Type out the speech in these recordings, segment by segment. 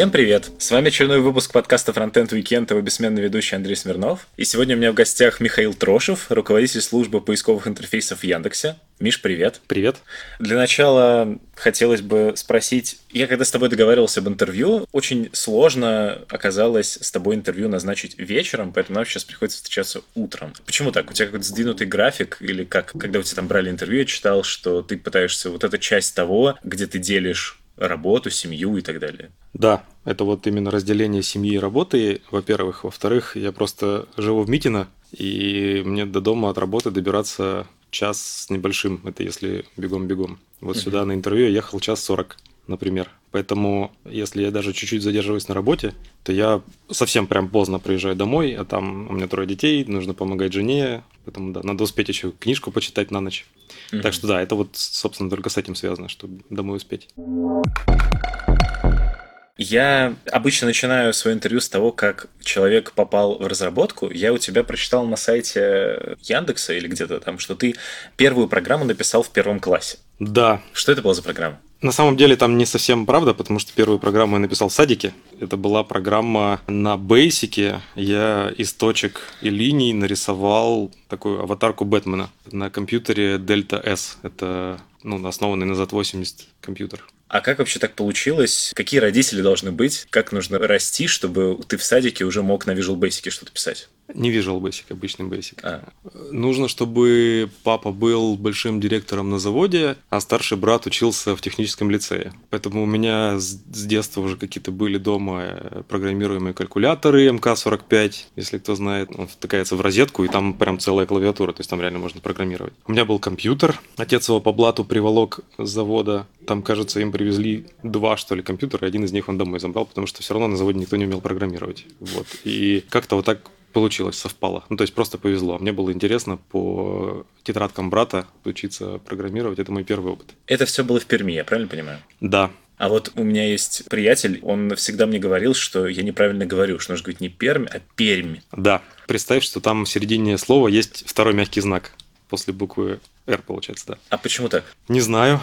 Всем привет! С вами очередной выпуск подкаста Frontend Weekend, его бессменный ведущий Андрей Смирнов. И сегодня у меня в гостях Михаил Трошев, руководитель службы поисковых интерфейсов в Яндексе. Миш, привет. Привет. Для начала хотелось бы спросить, я когда с тобой договаривался об интервью, очень сложно оказалось с тобой интервью назначить вечером, поэтому нам сейчас приходится встречаться утром. Почему так? У тебя какой-то сдвинутый график или как? Когда у тебя там брали интервью, я читал, что ты пытаешься вот эта часть того, где ты делишь работу, семью и так далее. Да, это вот именно разделение семьи и работы, во-первых. Во-вторых, я просто живу в Митино, и мне до дома от работы добираться час с небольшим, это если бегом-бегом. Вот uh сюда на интервью я ехал час сорок, например. Поэтому, если я даже чуть-чуть задерживаюсь на работе, то я совсем прям поздно приезжаю домой, а там у меня трое детей, нужно помогать жене, поэтому да, надо успеть еще книжку почитать на ночь. mm Так что да, это вот, собственно, только с этим связано, чтобы домой успеть. Я обычно начинаю свое интервью с того, как человек попал в разработку. Я у тебя прочитал на сайте Яндекса или где-то там, что ты первую программу написал в первом классе. Да. Что это была за программа? На самом деле там не совсем правда, потому что первую программу я написал в садике. Это была программа на Basic. Я из точек и линий нарисовал такую аватарку Бэтмена на компьютере Delta S. Это ну, основанный на Z80 компьютер. А как вообще так получилось? Какие родители должны быть? Как нужно расти, чтобы ты в садике уже мог на Visual Basic что-то писать? Не Visual Basic, обычный Basic. А. Нужно, чтобы папа был большим директором на заводе, а старший брат учился в техническом лицее. Поэтому у меня с детства уже какие-то были дома э, программируемые калькуляторы МК-45, если кто знает. Он втыкается в розетку, и там прям целая клавиатура, то есть там реально можно программировать. У меня был компьютер. Отец его по блату приволок с завода. Там, кажется, им привезли два, что ли, компьютера, и один из них он домой забрал, потому что все равно на заводе никто не умел программировать. Вот. И как-то вот так получилось, совпало. Ну, то есть просто повезло. Мне было интересно по тетрадкам брата учиться программировать. Это мой первый опыт. Это все было в Перми, я правильно понимаю? Да. А вот у меня есть приятель, он всегда мне говорил, что я неправильно говорю, что нужно говорить не Пермь, а Пермь. Да. Представь, что там в середине слова есть второй мягкий знак после буквы R, получается, да. А почему так? Не знаю,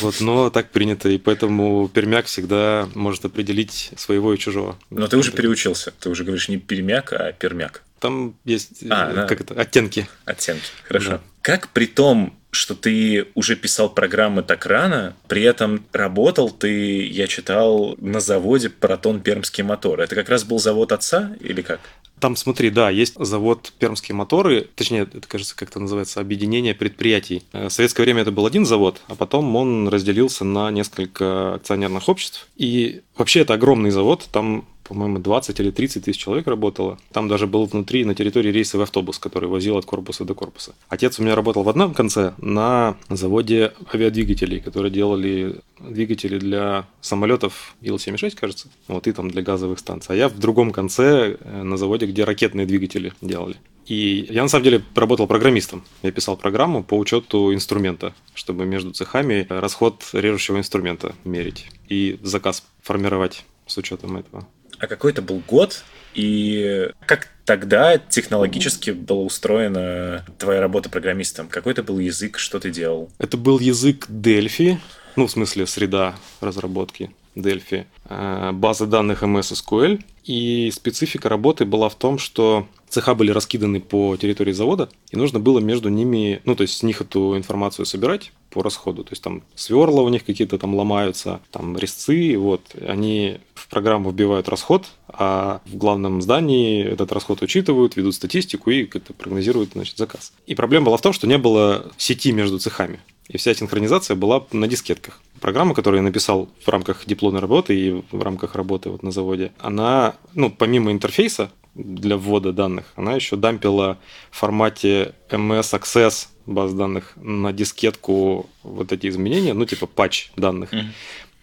вот, но так принято, и поэтому пермяк всегда может определить своего и чужого. Но ты уже переучился, ты уже говоришь не пермяк, а пермяк. Там есть а, э, как да. это, оттенки. Оттенки, хорошо. Да. Как при том, что ты уже писал программы так рано, при этом работал ты, я читал, на заводе Протон Пермский мотор. Это как раз был завод отца или как? Там, смотри, да, есть завод «Пермские моторы», точнее, это, кажется, как-то называется, объединение предприятий. Э, в советское время это был один завод, а потом он разделился на несколько акционерных обществ. И вообще это огромный завод, там по-моему, 20 или 30 тысяч человек работало. Там даже был внутри, на территории рейсовый автобус, который возил от корпуса до корпуса. Отец у меня работал в одном конце на заводе авиадвигателей, которые делали двигатели для самолетов Ил-76, кажется, вот и там для газовых станций. А я в другом конце э, на заводе, где ракетные двигатели делали. И я на самом деле работал программистом. Я писал программу по учету инструмента, чтобы между цехами расход режущего инструмента мерить и заказ формировать с учетом этого а какой это был год, и как тогда технологически была устроена твоя работа программистом? Какой это был язык, что ты делал? Это был язык Delphi, ну, в смысле, среда разработки Delphi, э, база данных MS SQL, и специфика работы была в том, что цеха были раскиданы по территории завода, и нужно было между ними, ну, то есть с них эту информацию собирать по расходу. То есть там сверла у них какие-то там ломаются, там резцы, вот. Они в программу вбивают расход, а в главном здании этот расход учитывают, ведут статистику и как-то прогнозируют, значит, заказ. И проблема была в том, что не было сети между цехами. И вся синхронизация была на дискетках. Программа, которую я написал в рамках дипломной работы и в рамках работы вот на заводе, она, ну, помимо интерфейса для ввода данных, она еще дампила в формате MS Access баз данных на дискетку вот эти изменения, ну, типа патч данных. Mm-hmm.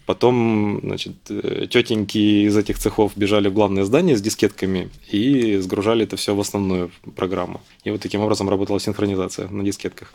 Потом, значит, э, тетеньки из этих цехов бежали в главное здание с дискетками и сгружали это все в основную программу. И вот таким образом работала синхронизация на дискетках.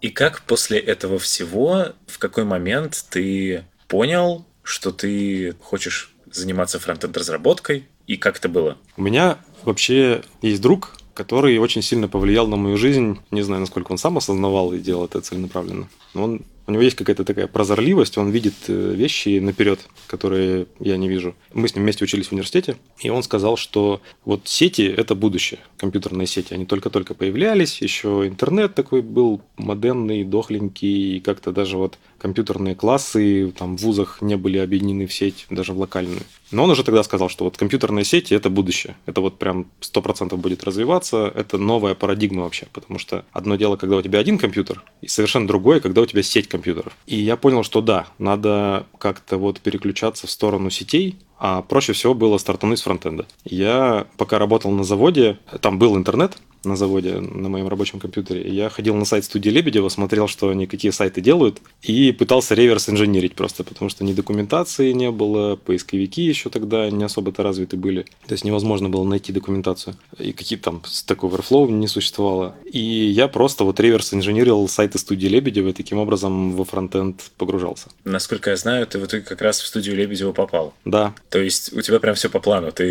И как после этого всего, в какой момент ты понял, что ты хочешь заниматься фронтенд-разработкой, и как это было? У меня вообще есть друг, который очень сильно повлиял на мою жизнь. Не знаю, насколько он сам осознавал и делал это целенаправленно. Но он У него есть какая-то такая прозорливость, он видит э, вещи наперед, которые я не вижу. Мы с ним вместе учились в университете, и он сказал, что вот сети – это будущее, компьютерные сети. Они только-только появлялись, еще интернет такой был модемный, дохленький, и как-то даже вот компьютерные классы там в вузах не были объединены в сеть, даже в локальную. Но он уже тогда сказал, что вот компьютерные сети – это будущее. Это вот прям 100% будет развиваться. Это новая парадигма вообще. Потому что одно дело, когда у тебя один компьютер, и совершенно другое, когда у тебя сеть компьютеров. И я понял, что да, надо как-то вот переключаться в сторону сетей, а проще всего было стартануть с фронтенда. Я пока работал на заводе, там был интернет, на заводе, на моем рабочем компьютере. Я ходил на сайт студии Лебедева, смотрел, что они какие сайты делают, и пытался реверс инженерить просто, потому что ни документации не было, поисковики еще тогда не особо-то развиты были. То есть невозможно было найти документацию. И какие там Stack Overflow не существовало. И я просто вот реверс инженерил сайты студии Лебедева и таким образом во фронтенд погружался. Насколько я знаю, ты в итоге как раз в студию Лебедева попал. Да. То есть у тебя прям все по плану. Ты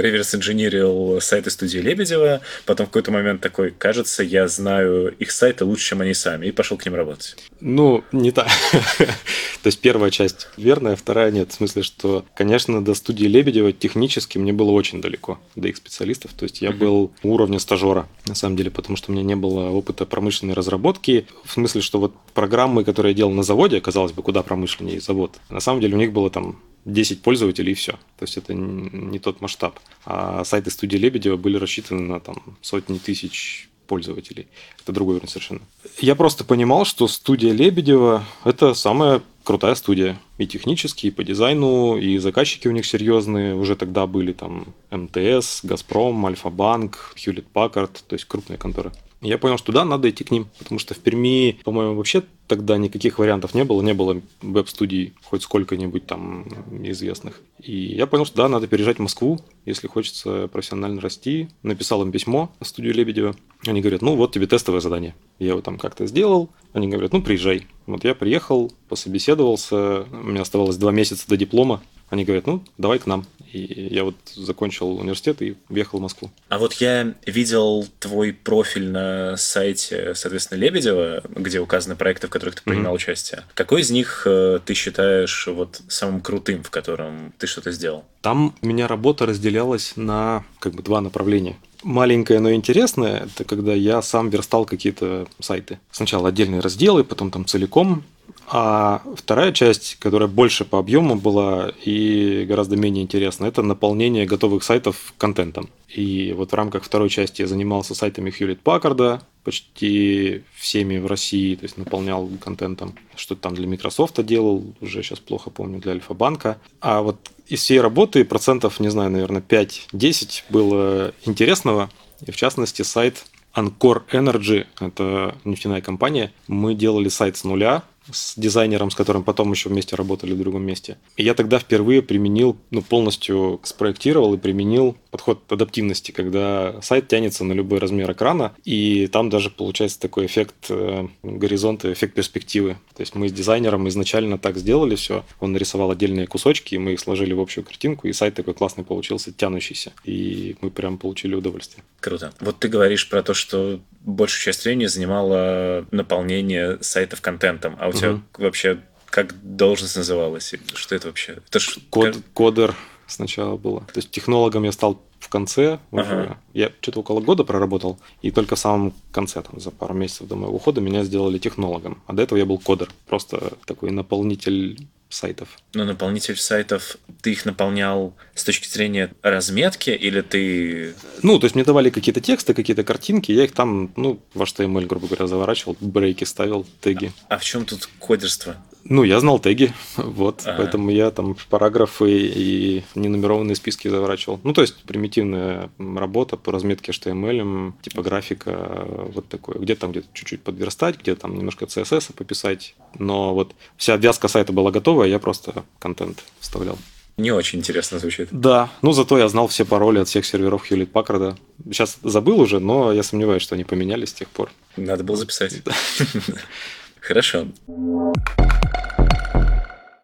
реверс инженерил сайты студии Лебедева, потом какой-то момент такой, кажется, я знаю их сайты лучше, чем они сами, и пошел к ним работать. Ну, не так. То есть первая часть верная, вторая нет. В смысле, что, конечно, до студии Лебедева технически мне было очень далеко, до их специалистов. То есть я был уровня стажера, на самом деле, потому что у меня не было опыта промышленной разработки. В смысле, что вот программы, которые я делал на заводе, казалось бы, куда промышленнее завод, на самом деле у них было там 10 пользователей и все. То есть это не тот масштаб. А сайты студии Лебедева были рассчитаны на там сотни тысяч пользователей. Это другой уровень совершенно. Я просто понимал, что студия Лебедева – это самая крутая студия. И технически, и по дизайну, и заказчики у них серьезные. Уже тогда были там МТС, Газпром, Альфа-банк, Хьюлит Паккард, то есть крупные конторы. Я понял, что да, надо идти к ним, потому что в Перми, по-моему, вообще тогда никаких вариантов не было, не было веб-студий хоть сколько-нибудь там известных. И я понял, что да, надо переезжать в Москву, если хочется профессионально расти. Написал им письмо в студию Лебедева. Они говорят, ну вот тебе тестовое задание. Я его там как-то сделал. Они говорят, ну приезжай. Вот я приехал, пособеседовался. У меня оставалось два месяца до диплома. Они говорят, ну давай к нам. И я вот закончил университет и уехал в Москву. А вот я видел твой профиль на сайте, соответственно, Лебедева, где указаны проекты, в которых ты принимал mm-hmm. участие. Какой из них э, ты считаешь вот самым крутым, в котором ты что-то сделал? Там у меня работа разделялась на как бы два направления маленькое, но интересное, это когда я сам верстал какие-то сайты. Сначала отдельные разделы, потом там целиком а вторая часть, которая больше по объему была и гораздо менее интересна, это наполнение готовых сайтов контентом. И вот в рамках второй части я занимался сайтами Hewlett Packard, почти всеми в России, то есть наполнял контентом. Что-то там для Microsoft делал, уже сейчас плохо помню, для Альфа-банка. А вот из всей работы процентов, не знаю, наверное, 5-10 было интересного. И в частности сайт Ancore Energy, это нефтяная компания. Мы делали сайт с нуля, с дизайнером, с которым потом еще вместе работали в другом месте. И я тогда впервые применил, ну, полностью спроектировал и применил подход адаптивности, когда сайт тянется на любой размер экрана, и там даже получается такой эффект э, горизонта, эффект перспективы. То есть мы с дизайнером изначально так сделали все, он нарисовал отдельные кусочки, мы их сложили в общую картинку, и сайт такой классный получился, тянущийся, и мы прям получили удовольствие. Круто. Вот ты говоришь про то, что большую часть времени занимало наполнение сайтов контентом, а у тебя вообще как должность называлась? Что это вообще? Это ж... Код, кодер сначала было. То есть технологом я стал в конце уже. Ага. Я что-то около года проработал, и только в самом конце, там, за пару месяцев до моего ухода, меня сделали технологом. А до этого я был кодер, просто такой наполнитель сайтов. Но наполнитель сайтов, ты их наполнял с точки зрения разметки или ты... Ну, то есть мне давали какие-то тексты, какие-то картинки, я их там, ну, в HTML, грубо говоря, заворачивал, брейки ставил, теги. А, а в чем тут кодерство? Ну, я знал теги, вот, ага. поэтому я там параграфы и ненумерованные списки заворачивал. Ну, то есть примитивная работа по разметке HTML, типографика, вот такое. Где там где-то чуть-чуть подверстать, где там немножко CSS пописать. Но вот вся обвязка сайта была готова, я просто контент вставлял. Не очень интересно звучит. Да, ну зато я знал все пароли от всех серверов Hewlett Packard. Сейчас забыл уже, но я сомневаюсь, что они поменялись с тех пор. Надо было записать. Хорошо.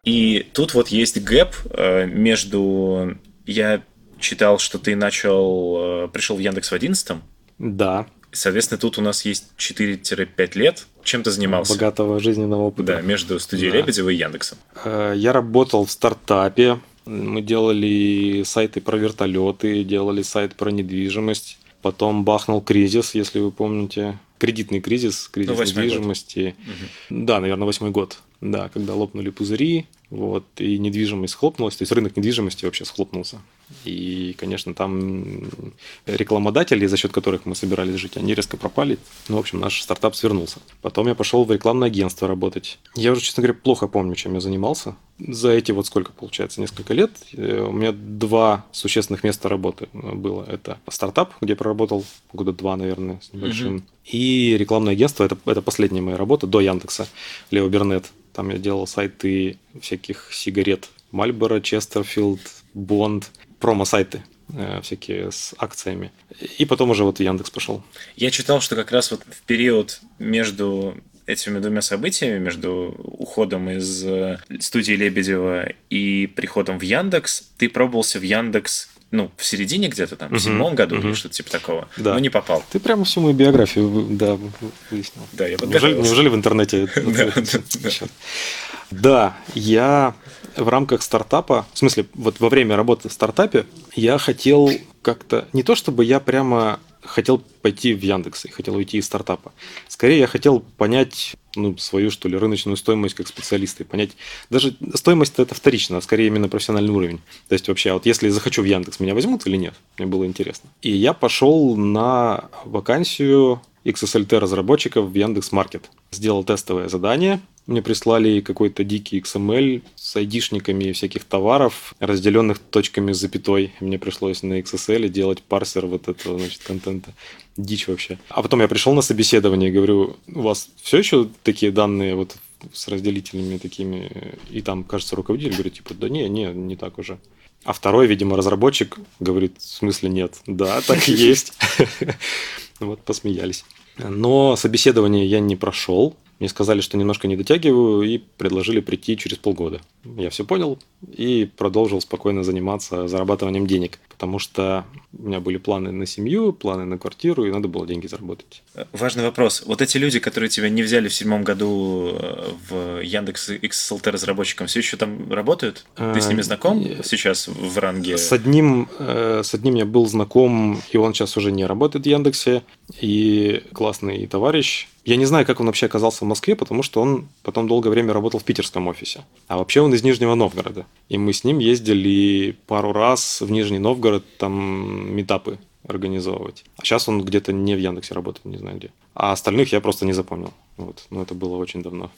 И тут вот есть гэп э, между... Я читал, что ты начал... Э, пришел в Яндекс в 11 Да. Соответственно, тут у нас есть 4-5 лет. Чем ты занимался? Богатого жизненного опыта. Да, между студией Да. Лебедева и Яндексом. Э, Я работал в стартапе. Мы делали сайты про вертолеты, делали сайт про недвижимость. Потом бахнул кризис, если вы помните. Кредитный кризис, кризис Ну, год. недвижимости. Да, наверное, восьмой год. Да, когда лопнули пузыри, вот, и недвижимость схлопнулась, то есть рынок недвижимости вообще схлопнулся. И, конечно, там рекламодатели, за счет которых мы собирались жить, они резко пропали. Ну, в общем, наш стартап свернулся. Потом я пошел в рекламное агентство работать. Я уже, честно говоря, плохо помню, чем я занимался. За эти вот сколько, получается, несколько лет э, у меня два существенных места работы было. Это стартап, где я проработал года два, наверное, с небольшим. И рекламное агентство, это, это последняя моя работа до Яндекса, Лео Бернет. Там я делал сайты всяких сигарет. Мальборо, Честерфилд, Бонд, промо-сайты э, всякие с акциями. И потом уже вот Яндекс пошел. Я читал, что как раз вот в период между этими двумя событиями, между уходом из э, студии Лебедева и приходом в Яндекс, ты пробовался в Яндекс, ну, в середине где-то там, в седьмом году или мгм. что-то типа такого, Да. но не попал. Ты прямо всю мою биографию да, вы- выяснил. Да, я Неужели, подготовился. неужели в интернете? Да, я в рамках стартапа, в смысле, вот во время работы в стартапе, я хотел как-то, не то чтобы я прямо хотел пойти в Яндекс и хотел уйти из стартапа. Скорее, я хотел понять ну, свою, что ли, рыночную стоимость как специалиста. И понять, даже стоимость это вторично, а скорее именно профессиональный уровень. То есть вообще, а вот если захочу в Яндекс, меня возьмут или нет? Мне было интересно. И я пошел на вакансию XSLT разработчиков в Яндекс Маркет. Сделал тестовое задание. Мне прислали какой-то дикий XML с айдишниками всяких товаров, разделенных точками с запятой. Мне пришлось на XSL делать парсер вот этого, значит, контента. Дичь вообще. А потом я пришел на собеседование и говорю, у вас все еще такие данные вот с разделителями такими? И там, кажется, руководитель говорит, типа, да не, не, не так уже. А второй, видимо, разработчик говорит, в смысле нет. Да, так и есть. Вот, посмеялись. Но собеседование я не прошел. Мне сказали, что немножко не дотягиваю, и предложили прийти через полгода. Я все понял и продолжил спокойно заниматься зарабатыванием денег, потому что у меня были планы на семью, планы на квартиру, и надо было деньги заработать. Важный вопрос. Вот эти люди, которые тебя не взяли в седьмом году э, в Яндекс XSLT разработчиком, все еще там работают? Ты с ними А, знаком э, сейчас в ранге? С одним, э, с одним я был знаком, и он сейчас уже не работает в Яндексе, и классный товарищ. Я не знаю, как он вообще оказался в Москве, потому что он потом долгое время работал в питерском офисе. А вообще он из Нижнего Новгорода. И мы с ним ездили пару раз в Нижний Новгород там метапы организовывать. А сейчас он где-то не в Яндексе работает, не знаю где. А остальных я просто не запомнил. Вот. Но это было очень давно.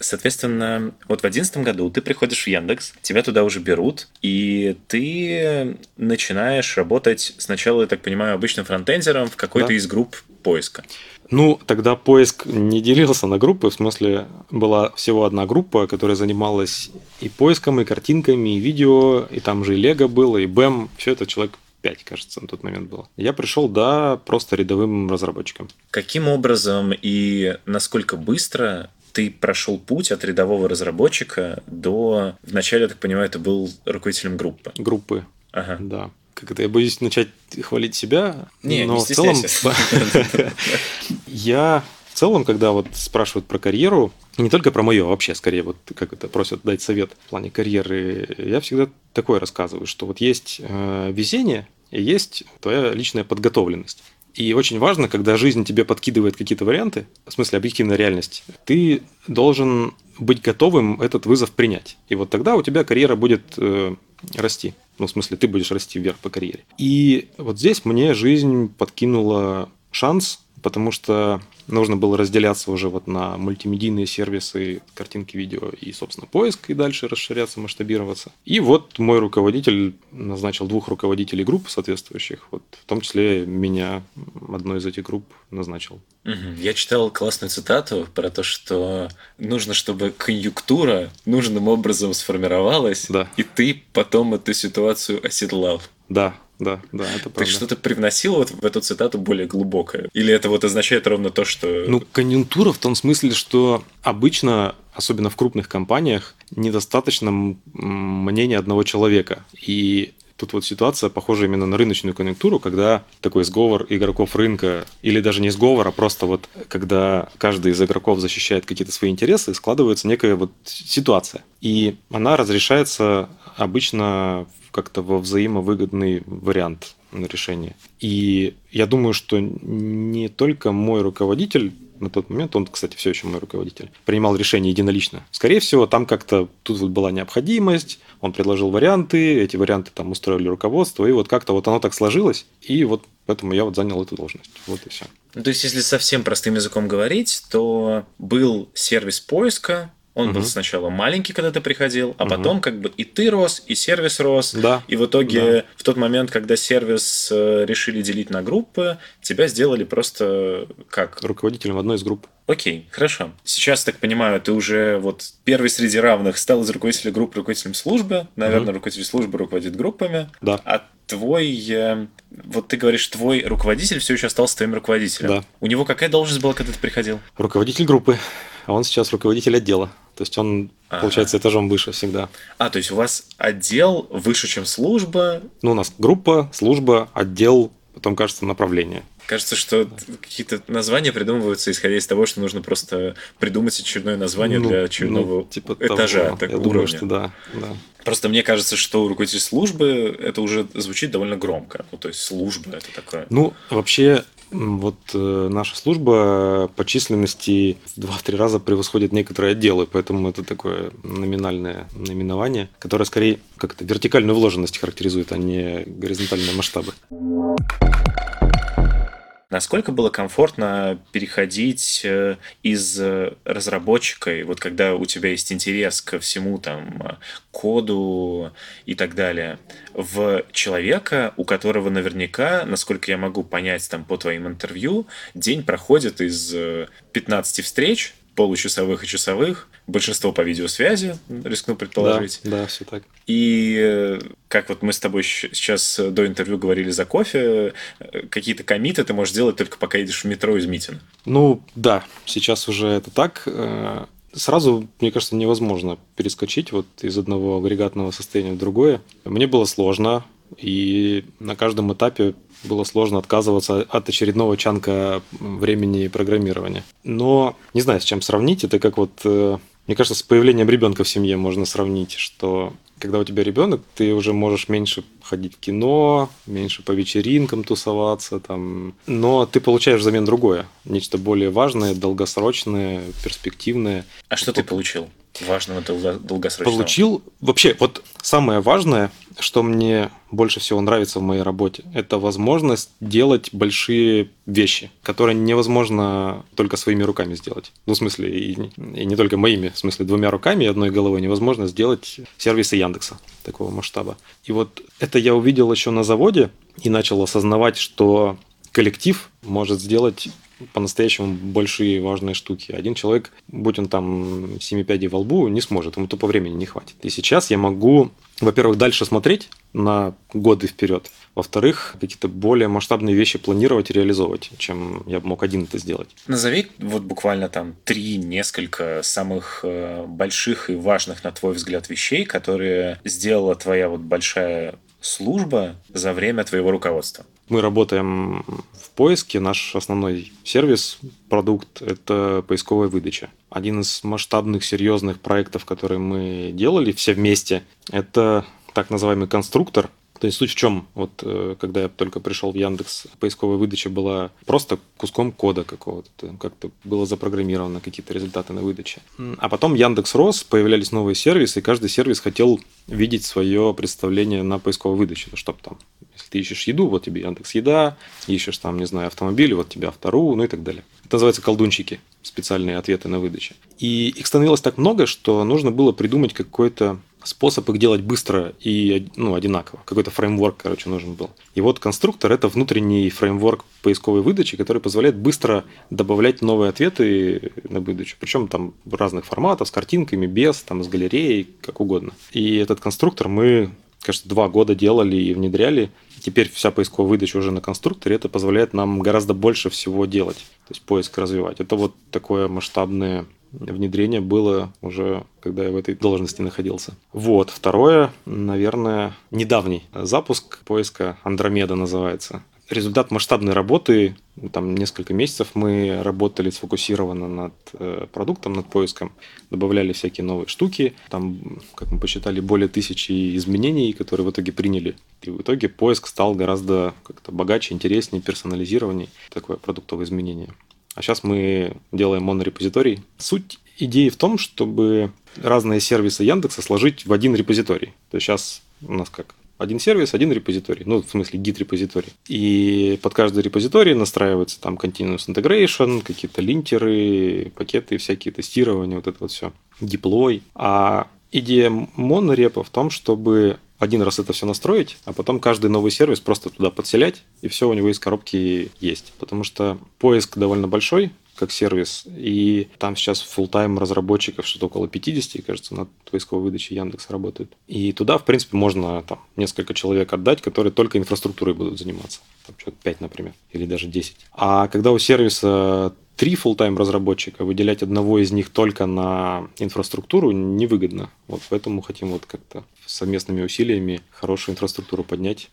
Соответственно, вот в одиннадцатом году ты приходишь в Яндекс, тебя туда уже берут, и ты начинаешь работать сначала, я так понимаю, обычным фронтендером в какой-то Да. из групп поиска. Ну, тогда поиск не делился на группы, в смысле была всего одна группа, которая занималась и поиском, и картинками, и видео, и там же и Лего было, и БЭМ, все это человек 5, кажется, на тот момент было. Я пришел, да, просто рядовым разработчиком. Каким образом и насколько быстро ты прошел путь от рядового разработчика до... Вначале, я так понимаю, это был руководителем группы. Группы, Ага. да. Как это, я боюсь начать хвалить себя, Не, но не в целом я в целом, когда вот спрашивают про карьеру, не только про мое, а вообще скорее вот как это просят дать совет в плане карьеры, я всегда такое рассказываю, что вот есть э, везение и есть твоя личная подготовленность. И очень важно, когда жизнь тебе подкидывает какие-то варианты, в смысле объективная реальность, ты должен быть готовым этот вызов принять. И вот тогда у тебя карьера будет э, расти. Ну, в смысле, ты будешь расти вверх по карьере. И вот здесь мне жизнь подкинула шанс, потому что нужно было разделяться уже вот на мультимедийные сервисы, картинки, видео и, собственно, поиск, и дальше расширяться, масштабироваться. И вот мой руководитель назначил двух руководителей групп соответствующих, вот в том числе меня одной из этих групп назначил. Я читал классную цитату про то, что нужно, чтобы конъюнктура нужным образом сформировалась, Да. и ты потом эту ситуацию оседлал. Да, да, да, это правда. ты привносил вот в эту цитату более глубокое? Или это вот означает ровно то, что... Ну, конъюнктура в том смысле, что обычно, особенно в крупных компаниях, недостаточно мнения одного человека. И Тут вот ситуация похожа именно на рыночную конъюнктуру, когда такой сговор игроков рынка, или даже не сговор, а просто вот когда каждый из игроков защищает какие-то свои интересы, складывается некая вот ситуация. И она разрешается обычно как-то во взаимовыгодный вариант решения. И я думаю, что не только мой руководитель на тот момент, он, кстати, все еще мой руководитель, принимал решение единолично. Скорее всего, там как-то тут вот была необходимость, он предложил варианты, эти варианты там устроили руководство, и вот как-то вот оно так сложилось, и вот поэтому я вот занял эту должность. Вот и все. Ну, то есть, если совсем простым языком говорить, то был сервис поиска, он угу. был сначала маленький, когда ты приходил, а угу. потом как бы и ты рос, и сервис рос. Да. И в итоге да. в тот момент, когда сервис э, решили делить на группы, тебя сделали просто как? Руководителем одной из групп. Окей, хорошо. Сейчас, так понимаю, ты уже вот первый среди равных стал из руководителя группы руководителем службы. Наверное, угу. руководитель службы руководит группами. Да. А твой, э, вот ты говоришь, твой руководитель все еще остался твоим руководителем. Да. У него какая должность была, когда ты приходил? Руководитель группы, а он сейчас руководитель отдела. То есть он, ага. получается, этажом выше всегда. А, то есть у вас отдел выше, чем служба? Ну, у нас группа, служба, отдел, потом, кажется, направление. Кажется, что какие-то названия придумываются, исходя из того, что нужно просто придумать очередное название ну, для очередного ну, типа этажа, того. так, Я уровня. думаю, что да, да. Просто мне кажется, что руководитель службы это уже звучит довольно громко. Ну, то есть служба это такое. Ну, вообще, вот э, наша служба по численности в 2-3 раза превосходит некоторые отделы, поэтому это такое номинальное наименование, которое скорее как-то вертикальную вложенность характеризует, а не горизонтальные масштабы. Насколько было комфортно переходить э, из э, разработчика, вот когда у тебя есть интерес ко всему там э, коду и так далее, в человека, у которого наверняка, насколько я могу понять там по твоим интервью, день проходит из 15 встреч, получасовых и часовых, большинство по видеосвязи, рискну предположить. Да, да, все так. И э, как вот мы с тобой сейчас до интервью говорили за кофе, э, какие-то комиты ты можешь делать только пока едешь в метро из Митина. Ну да, сейчас уже это так. Э, сразу, мне кажется, невозможно перескочить вот из одного агрегатного состояния в другое. Мне было сложно, и на каждом этапе было сложно отказываться от очередного чанка времени программирования. Но не знаю, с чем сравнить. Это как вот, э, мне кажется, с появлением ребенка в семье можно сравнить, что когда у тебя ребенок, ты уже можешь меньше ходить в кино, меньше по вечеринкам тусоваться, там. но ты получаешь взамен другое, нечто более важное, долгосрочное, перспективное. А что ты получил? Важного долгосрочного? Получил. Вообще, вот самое важное, что мне больше всего нравится в моей работе, это возможность делать большие вещи, которые невозможно только своими руками сделать. Ну, в смысле, и, и не только моими, в смысле, двумя руками и одной головой невозможно сделать сервисы Яндекса такого масштаба. И вот это я увидел еще на заводе и начал осознавать, что коллектив может сделать по-настоящему большие важные штуки. Один человек, будь он там 7 пядей во лбу, не сможет, ему тупо времени не хватит. И сейчас я могу, во-первых, дальше смотреть на годы вперед, во-вторых, какие-то более масштабные вещи планировать и реализовывать, чем я бы мог один это сделать. Назови вот буквально там три, несколько самых э, больших и важных, на твой взгляд, вещей, которые сделала твоя вот большая служба за время твоего руководства? Мы работаем в поиске. Наш основной сервис, продукт – это поисковая выдача. Один из масштабных, серьезных проектов, которые мы делали все вместе, это так называемый конструктор, то есть суть в чем? Вот э, когда я только пришел в Яндекс, поисковая выдача была просто куском кода какого-то, как-то было запрограммировано какие-то результаты на выдаче. А потом Яндекс рос, появлялись новые сервисы, и каждый сервис хотел видеть свое представление на поисковой выдаче, ну, чтобы там, если ты ищешь еду, вот тебе Яндекс Еда, ищешь там, не знаю, автомобили, вот тебе Автору, ну и так далее. Это называется колдунчики, специальные ответы на выдаче. И их становилось так много, что нужно было придумать какой-то способ их делать быстро и ну, одинаково. Какой-то фреймворк, короче, нужен был. И вот конструктор – это внутренний фреймворк поисковой выдачи, который позволяет быстро добавлять новые ответы на выдачу. Причем там разных форматов, с картинками, без, там, с галереей, как угодно. И этот конструктор мы, кажется, два года делали и внедряли. Теперь вся поисковая выдача уже на конструкторе. Это позволяет нам гораздо больше всего делать. То есть поиск развивать. Это вот такое масштабное внедрение было уже, когда я в этой должности находился. Вот. Второе, наверное, недавний запуск поиска Андромеда называется результат масштабной работы, там несколько месяцев мы работали сфокусированно над э, продуктом, над поиском, добавляли всякие новые штуки, там, как мы посчитали, более тысячи изменений, которые в итоге приняли. И в итоге поиск стал гораздо как-то богаче, интереснее, персонализированнее, такое продуктовое изменение. А сейчас мы делаем монорепозиторий. Суть идеи в том, чтобы разные сервисы Яндекса сложить в один репозиторий. То есть сейчас у нас как один сервис, один репозиторий, ну, в смысле, гид-репозиторий. И под каждый репозиторий настраивается там continuous integration, какие-то линтеры, пакеты, всякие тестирования, вот это вот все, диплой. А идея монорепа в том, чтобы один раз это все настроить, а потом каждый новый сервис просто туда подселять, и все у него из коробки есть. Потому что поиск довольно большой, как сервис. И там сейчас full тайм разработчиков что-то около 50, кажется, над поисковой выдачей Яндекс работает. И туда, в принципе, можно там несколько человек отдать, которые только инфраструктурой будут заниматься. Там человек 5, например, или даже 10. А когда у сервиса три full тайм разработчика, выделять одного из них только на инфраструктуру невыгодно. Вот поэтому хотим вот как-то совместными усилиями хорошую инфраструктуру поднять.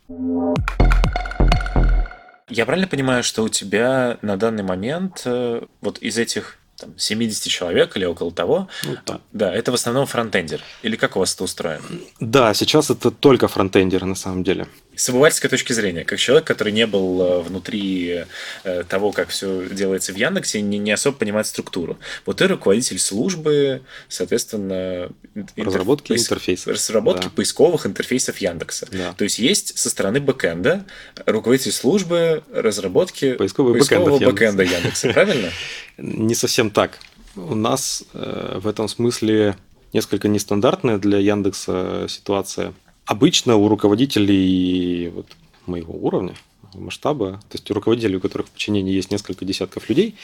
Я правильно понимаю, что у тебя на данный момент э, вот из этих там, 70 человек или около того. Ну, да. да, это в основном фронтендер. Или как у вас это устроено? Да, сейчас это только фронтендеры на самом деле. С обывательской точки зрения, как человек, который не был э, внутри э, того, как все делается в Яндексе, не, не особо понимает структуру. Вот ты руководитель службы, соответственно, разработки интерфейсов. Разработки да. поисковых интерфейсов Яндекса. Да. То есть есть со стороны бэкэнда руководитель службы разработки поискового, поискового бэкэнда Яндекса. Яндекса, правильно? Не совсем так. У нас э, в этом смысле несколько нестандартная для Яндекса ситуация. Обычно у руководителей вот моего уровня, масштаба, то есть у руководителей, у которых в подчинении есть несколько десятков людей,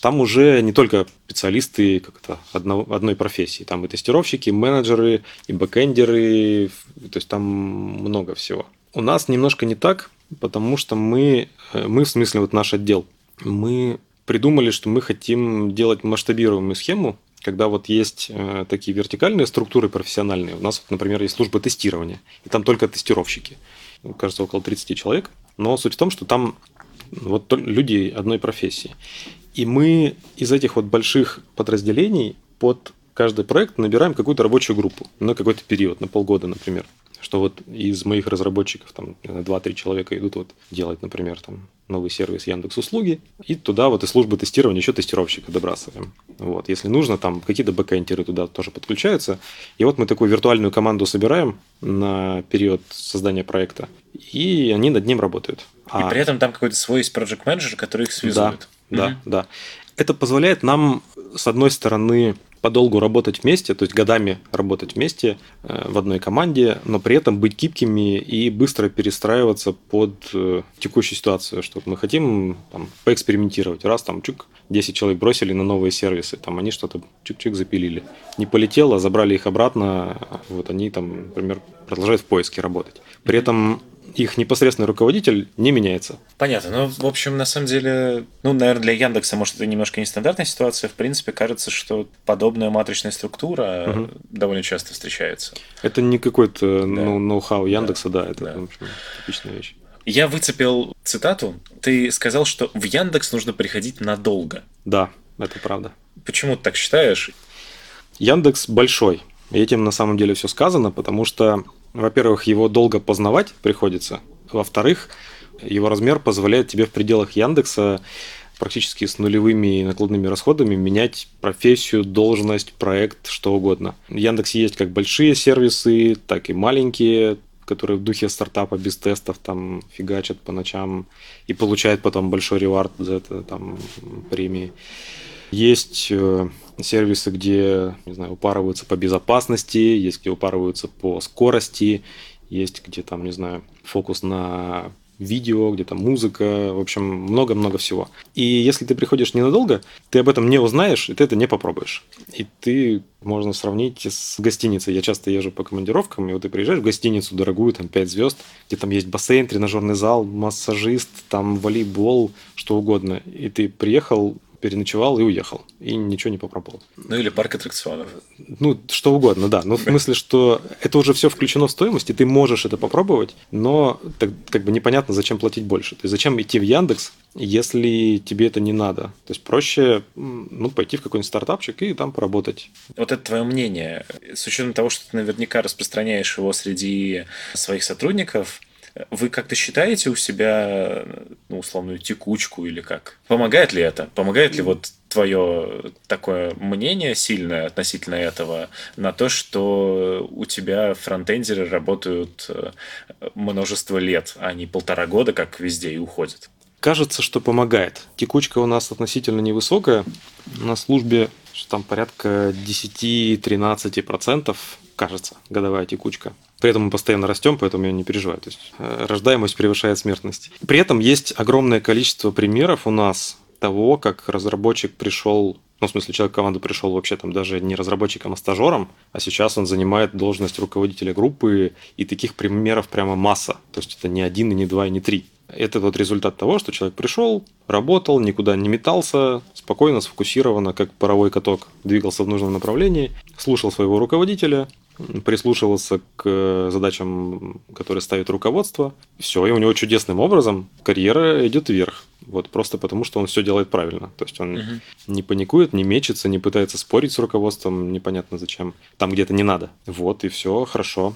там уже не только специалисты как то одно, одной профессии, там и тестировщики, и менеджеры, и бэкэндеры, то есть там много всего. У нас немножко не так, потому что мы, э, мы в смысле вот наш отдел, мы придумали, что мы хотим делать масштабируемую схему, когда вот есть э, такие вертикальные структуры профессиональные. У нас, например, есть служба тестирования, и там только тестировщики. Ну, кажется, около 30 человек. Но суть в том, что там вот люди одной профессии. И мы из этих вот больших подразделений под каждый проект набираем какую-то рабочую группу на какой-то период, на полгода, например что вот из моих разработчиков там 2-3 человека идут вот делать, например, там новый сервис Яндекс услуги, и туда вот из службы тестирования еще тестировщика добрасываем. Вот, если нужно, там какие-то бэкэндеры туда тоже подключаются. И вот мы такую виртуальную команду собираем на период создания проекта, и они над ним работают. И а... при этом там какой-то свой есть проект менеджер который их связывает. Да, угу. да, да. Это позволяет нам, с одной стороны, подолгу работать вместе, то есть годами работать вместе э, в одной команде, но при этом быть гибкими и быстро перестраиваться под э, текущую ситуацию, что мы хотим там, поэкспериментировать. Раз там чук, 10 человек бросили на новые сервисы, там они что-то чук-чук запилили. Не полетело, забрали их обратно, вот они там, например, продолжают в поиске работать. При этом их непосредственный руководитель не меняется. Понятно. Ну, в общем, на самом деле, ну, наверное, для Яндекса, может, это немножко нестандартная ситуация. В принципе, кажется, что подобная матричная структура угу. довольно часто встречается. Это не какой-то да. ну, ноу-хау Яндекса, да, да это да. Общем, типичная вещь. Я выцепил цитату. Ты сказал, что в Яндекс нужно приходить надолго. Да, это правда. Почему ты так считаешь? Яндекс большой. И этим на самом деле все сказано, потому что во-первых, его долго познавать приходится. Во-вторых, его размер позволяет тебе в пределах Яндекса практически с нулевыми накладными расходами менять профессию, должность, проект, что угодно. В Яндексе есть как большие сервисы, так и маленькие, которые в духе стартапа без тестов там фигачат по ночам и получают потом большой ревард за это, там, премии. Есть э, сервисы, где, не знаю, упарываются по безопасности, есть где упарываются по скорости, есть где там, не знаю, фокус на видео, где там музыка, в общем, много-много всего. И если ты приходишь ненадолго, ты об этом не узнаешь, и ты это не попробуешь. И ты можно сравнить с гостиницей. Я часто езжу по командировкам, и вот ты приезжаешь в гостиницу дорогую, там 5 звезд, где там есть бассейн, тренажерный зал, массажист, там волейбол, что угодно. И ты приехал, переночевал и уехал. И ничего не попробовал. Ну или парк аттракционов. Ну, что угодно, да. Ну, в смысле, что это уже все включено в стоимость, и ты можешь это попробовать, но так, как бы непонятно, зачем платить больше. То есть зачем идти в Яндекс, если тебе это не надо. То есть проще ну, пойти в какой-нибудь стартапчик и там поработать. Вот это твое мнение. С учетом того, что ты наверняка распространяешь его среди своих сотрудников, вы как-то считаете у себя, ну, условную текучку или как? Помогает ли это? Помогает ли вот твое такое мнение сильное относительно этого на то, что у тебя фронтендеры работают э, множество лет, а не полтора года, как везде, и уходят? Кажется, что помогает. Текучка у нас относительно невысокая. На службе там порядка 10-13%, кажется, годовая текучка. При этом мы постоянно растем, поэтому я не переживаю. То есть э, рождаемость превышает смертность. При этом есть огромное количество примеров у нас того, как разработчик пришел ну, в смысле, человек в команду пришел вообще там даже не разработчиком, а стажером, а сейчас он занимает должность руководителя группы, и таких примеров прямо масса. То есть это не один, и не два, и не три. Это вот результат того, что человек пришел, работал, никуда не метался, спокойно, сфокусированно, как паровой каток, двигался в нужном направлении, слушал своего руководителя, прислушивался к задачам, которые ставит руководство. Все, и у него чудесным образом карьера идет вверх. Вот просто потому, что он все делает правильно. То есть он угу. не паникует, не мечется, не пытается спорить с руководством, непонятно зачем. Там где-то не надо. Вот, и все хорошо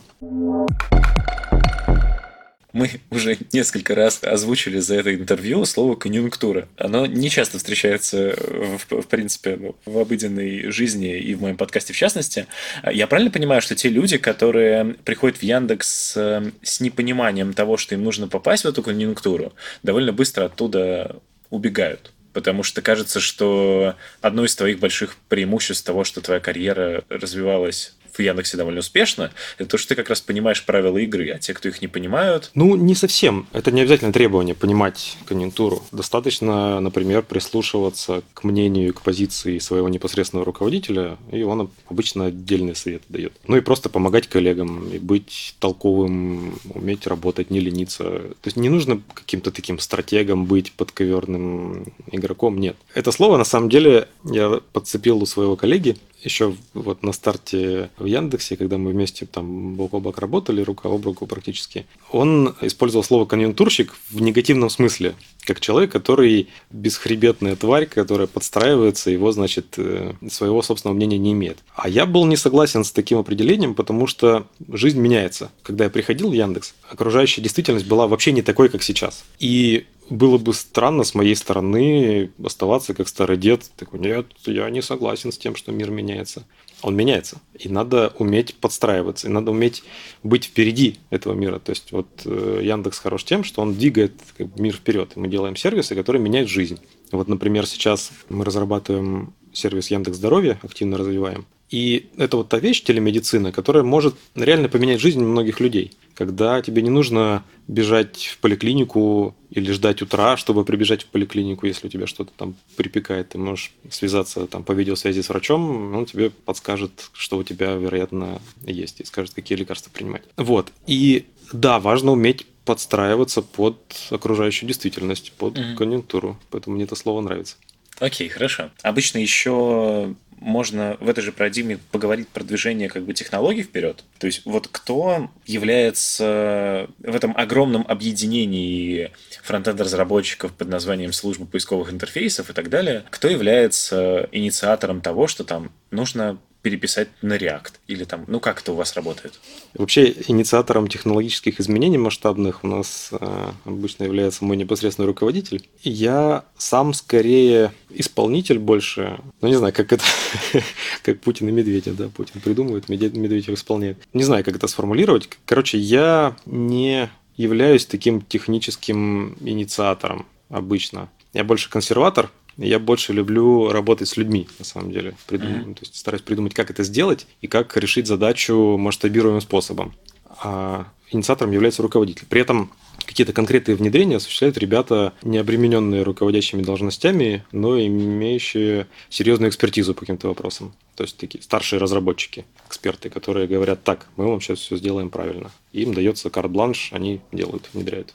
мы уже несколько раз озвучили за это интервью слово конъюнктура. Оно не часто встречается, в, в принципе, в обыденной жизни и в моем подкасте в частности. Я правильно понимаю, что те люди, которые приходят в Яндекс э, с непониманием того, что им нужно попасть в эту конъюнктуру, довольно быстро оттуда убегают? потому что кажется, что одно из твоих больших преимуществ того, что твоя карьера развивалась в Яндексе довольно успешно, это то, что ты как раз понимаешь правила игры, а те, кто их не понимают... Ну, не совсем. Это не обязательно требование понимать конъюнктуру. Достаточно, например, прислушиваться к мнению к позиции своего непосредственного руководителя, и он обычно отдельный совет дает. Ну и просто помогать коллегам, и быть толковым, уметь работать, не лениться. То есть не нужно каким-то таким стратегом быть, подковерным игроком, нет. Это слово, на самом деле, я подцепил у своего коллеги, еще вот на старте в Яндексе, когда мы вместе там бок о бок работали, рука об руку практически, он использовал слово конъюнктурщик в негативном смысле, как человек, который бесхребетная тварь, которая подстраивается, его, значит, э, своего собственного мнения не имеет. А я был не согласен с таким определением, потому что жизнь меняется. Когда я приходил в Яндекс, окружающая действительность была вообще не такой, как сейчас. И было бы странно с моей стороны оставаться как старый дед. Такой, нет, я не согласен с тем, что мир меняется. Он меняется. И надо уметь подстраиваться. И надо уметь быть впереди этого мира. То есть вот э, Яндекс хорош тем, что он двигает мир вперед. И мы делаем сервисы, которые меняют жизнь. Вот, например, сейчас мы разрабатываем сервис Яндекс Здоровье, активно развиваем. И это вот та вещь, телемедицина, которая может реально поменять жизнь многих людей. Когда тебе не нужно бежать в поликлинику или ждать утра, чтобы прибежать в поликлинику, если у тебя что-то там припекает. Ты можешь связаться там по видеосвязи с врачом, он тебе подскажет, что у тебя, вероятно, есть, и скажет, какие лекарства принимать. Вот. И да, важно уметь подстраиваться под окружающую действительность, под mm-hmm. конъюнктуру. Поэтому мне это слово нравится. Окей, хорошо. Обычно еще можно в этой же парадигме поговорить про движение как бы технологий вперед. То есть вот кто является в этом огромном объединении фронтенд-разработчиков под названием служба поисковых интерфейсов и так далее, кто является инициатором того, что там нужно переписать на React? Или там, ну как это у вас работает? Вообще инициатором технологических изменений масштабных у нас э, обычно является мой непосредственный руководитель. Я сам скорее исполнитель больше. Ну не знаю, как это, как Путин и Медведев, да, Путин придумывает, Медведев исполняет. Не знаю, как это сформулировать. Короче, я не являюсь таким техническим инициатором обычно. Я больше консерватор, я больше люблю работать с людьми, на самом деле. Придум... Mm-hmm. То есть стараюсь придумать, как это сделать и как решить задачу масштабируемым способом. А инициатором является руководитель. При этом какие-то конкретные внедрения осуществляют ребята, не обремененные руководящими должностями, но имеющие серьезную экспертизу по каким-то вопросам. То есть такие старшие разработчики, эксперты, которые говорят, так, мы вам сейчас все сделаем правильно. Им дается карт-бланш, они делают, внедряют.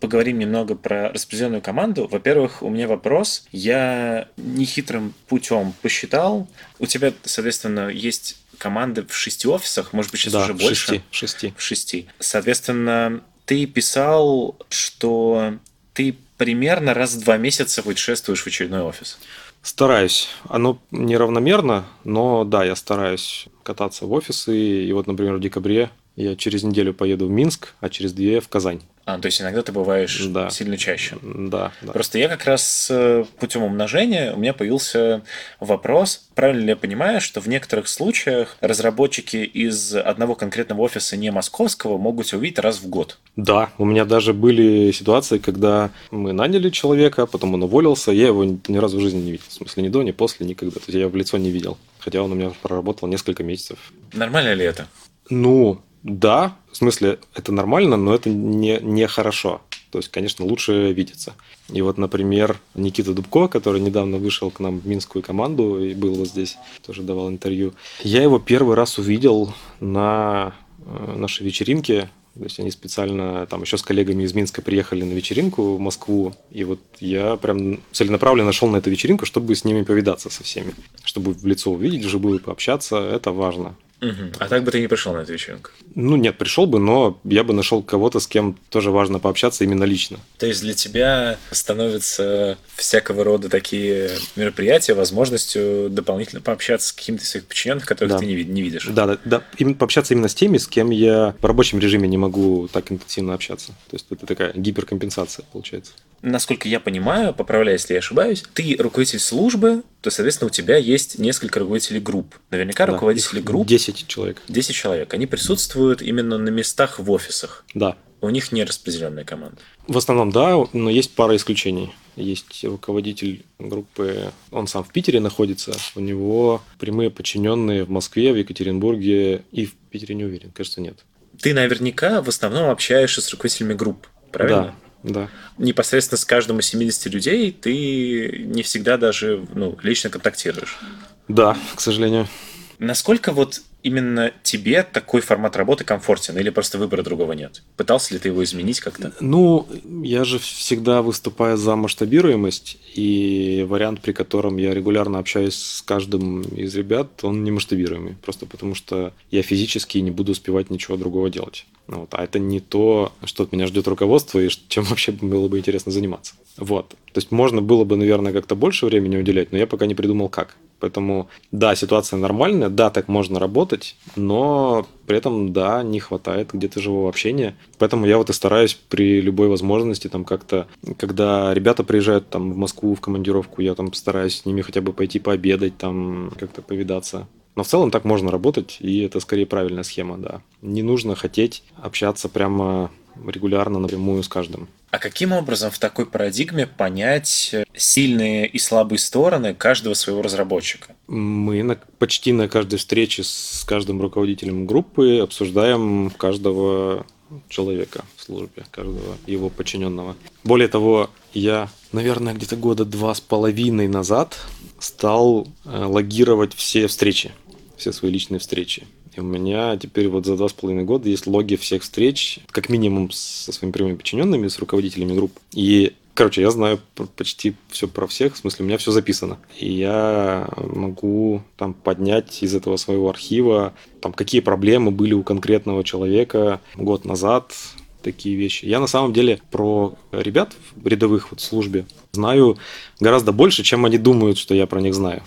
Поговорим немного про распределенную команду. Во-первых, у меня вопрос. Я нехитрым путем посчитал. У тебя, соответственно, есть команды в шести офисах, может быть, сейчас да, уже в больше. Шести, шести. В шести. Соответственно, ты писал, что ты примерно раз в два месяца путешествуешь в очередной офис. Стараюсь. Оно неравномерно, но да, я стараюсь кататься в офисы. И вот, например, в декабре я через неделю поеду в Минск, а через две в Казань. А, то есть иногда ты бываешь Да. сильно чаще. Да, да. Просто я как раз э, путем умножения у меня появился вопрос, правильно ли я понимаю, что в некоторых случаях разработчики из одного конкретного офиса не московского могут увидеть раз в год. Да, у меня даже были ситуации, когда мы наняли человека, потом он уволился, я его ни разу в жизни не видел. В смысле, ни до, ни после, никогда. То есть я его в лицо не видел. Хотя он у меня проработал несколько месяцев. Нормально ли это? Ну, да, в смысле, это нормально, но это не, не хорошо. То есть, конечно, лучше видеться. И вот, например, Никита Дубко, который недавно вышел к нам в минскую команду и был вот здесь, тоже давал интервью. Я его первый раз увидел на э, нашей вечеринке. То есть они специально там еще с коллегами из Минска приехали на вечеринку в Москву. И вот я прям целенаправленно шел на эту вечеринку, чтобы с ними повидаться со всеми. Чтобы в лицо увидеть, вживую пообщаться, это важно. Мгм. А так бы ты не пришел на эту вечеринку. Ну, нет, пришел бы, но я бы нашел кого-то, с кем тоже важно пообщаться именно лично. То есть для тебя становятся всякого рода такие мероприятия возможностью дополнительно пообщаться с какими-то из своих подчиненных, которых Да. ты не, не видишь. Да, да, да, именно пообщаться именно с теми, с кем я в рабочем режиме не могу так интенсивно общаться. То есть это такая гиперкомпенсация получается. Насколько я понимаю, поправляй, если я ошибаюсь, ты руководитель службы, то, соответственно, у тебя есть несколько руководителей групп. Наверняка Да, руководители групп, 10 человек. 10 человек, они присутствуют именно на местах в офисах. Да. У них не распределенная команда. В основном, да, но есть пара исключений. Есть руководитель группы, он сам в Питере находится, у него прямые подчиненные в Москве, в Екатеринбурге и в Питере не уверен, кажется, нет. Ты наверняка в основном общаешься с руководителями групп, правильно? Да, да. Непосредственно с каждым из 70 людей ты не всегда даже ну, лично контактируешь. Да, к сожалению. Насколько вот именно тебе такой формат работы комфортен или просто выбора другого нет? Пытался ли ты его изменить как-то? Ну, я же всегда выступаю за масштабируемость, и вариант, при котором я регулярно общаюсь с каждым из ребят, он не масштабируемый, просто потому что я физически не буду успевать ничего другого делать. Вот. А это не то, что от меня ждет руководство и чем вообще было бы интересно заниматься. Вот. То есть можно было бы, наверное, как-то больше времени уделять, но я пока не придумал как. Поэтому, да, ситуация нормальная, да, так можно работать, но при этом, да, не хватает где-то живого общения. Поэтому я вот и стараюсь при любой возможности там как-то, когда ребята приезжают там в Москву в командировку, я там стараюсь с ними хотя бы пойти пообедать, там как-то повидаться. Но в целом так можно работать, и это скорее правильная схема, да. Не нужно хотеть общаться прямо регулярно напрямую с каждым. А каким образом в такой парадигме понять сильные и слабые стороны каждого своего разработчика? Мы на, почти на каждой встрече с каждым руководителем группы обсуждаем каждого человека в службе, каждого его подчиненного. Более того, я, наверное, где-то года два с половиной назад стал э, логировать все встречи, все свои личные встречи. И у меня теперь вот за два с половиной года есть логи всех встреч, как минимум со своими прямыми подчиненными, с руководителями групп. И Короче, я знаю почти все про всех, в смысле, у меня все записано. И я могу там поднять из этого своего архива, там, какие проблемы были у конкретного человека год назад, такие вещи. Я на самом деле про ребят рядовых вот в службе знаю гораздо больше, чем они думают, что я про них знаю.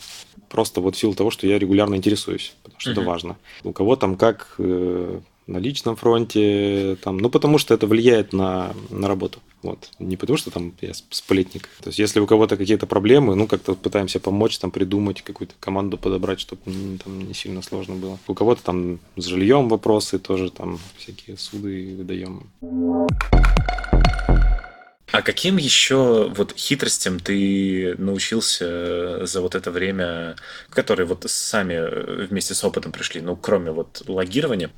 Просто вот в силу того, что я регулярно интересуюсь, потому что Мгм. это важно. У кого там как э, на личном фронте, там, ну потому что это влияет на, на работу. Вот. Не потому что там я сп- сплетник. То есть если у кого-то какие-то проблемы, ну как-то пытаемся помочь, там придумать какую-то команду подобрать, чтобы там не сильно сложно было. У кого-то там с жильем вопросы, тоже там всякие суды выдаем. А каким еще вот хитростям ты научился за вот это время, которые вот сами вместе с опытом пришли, ну, кроме вот логирования?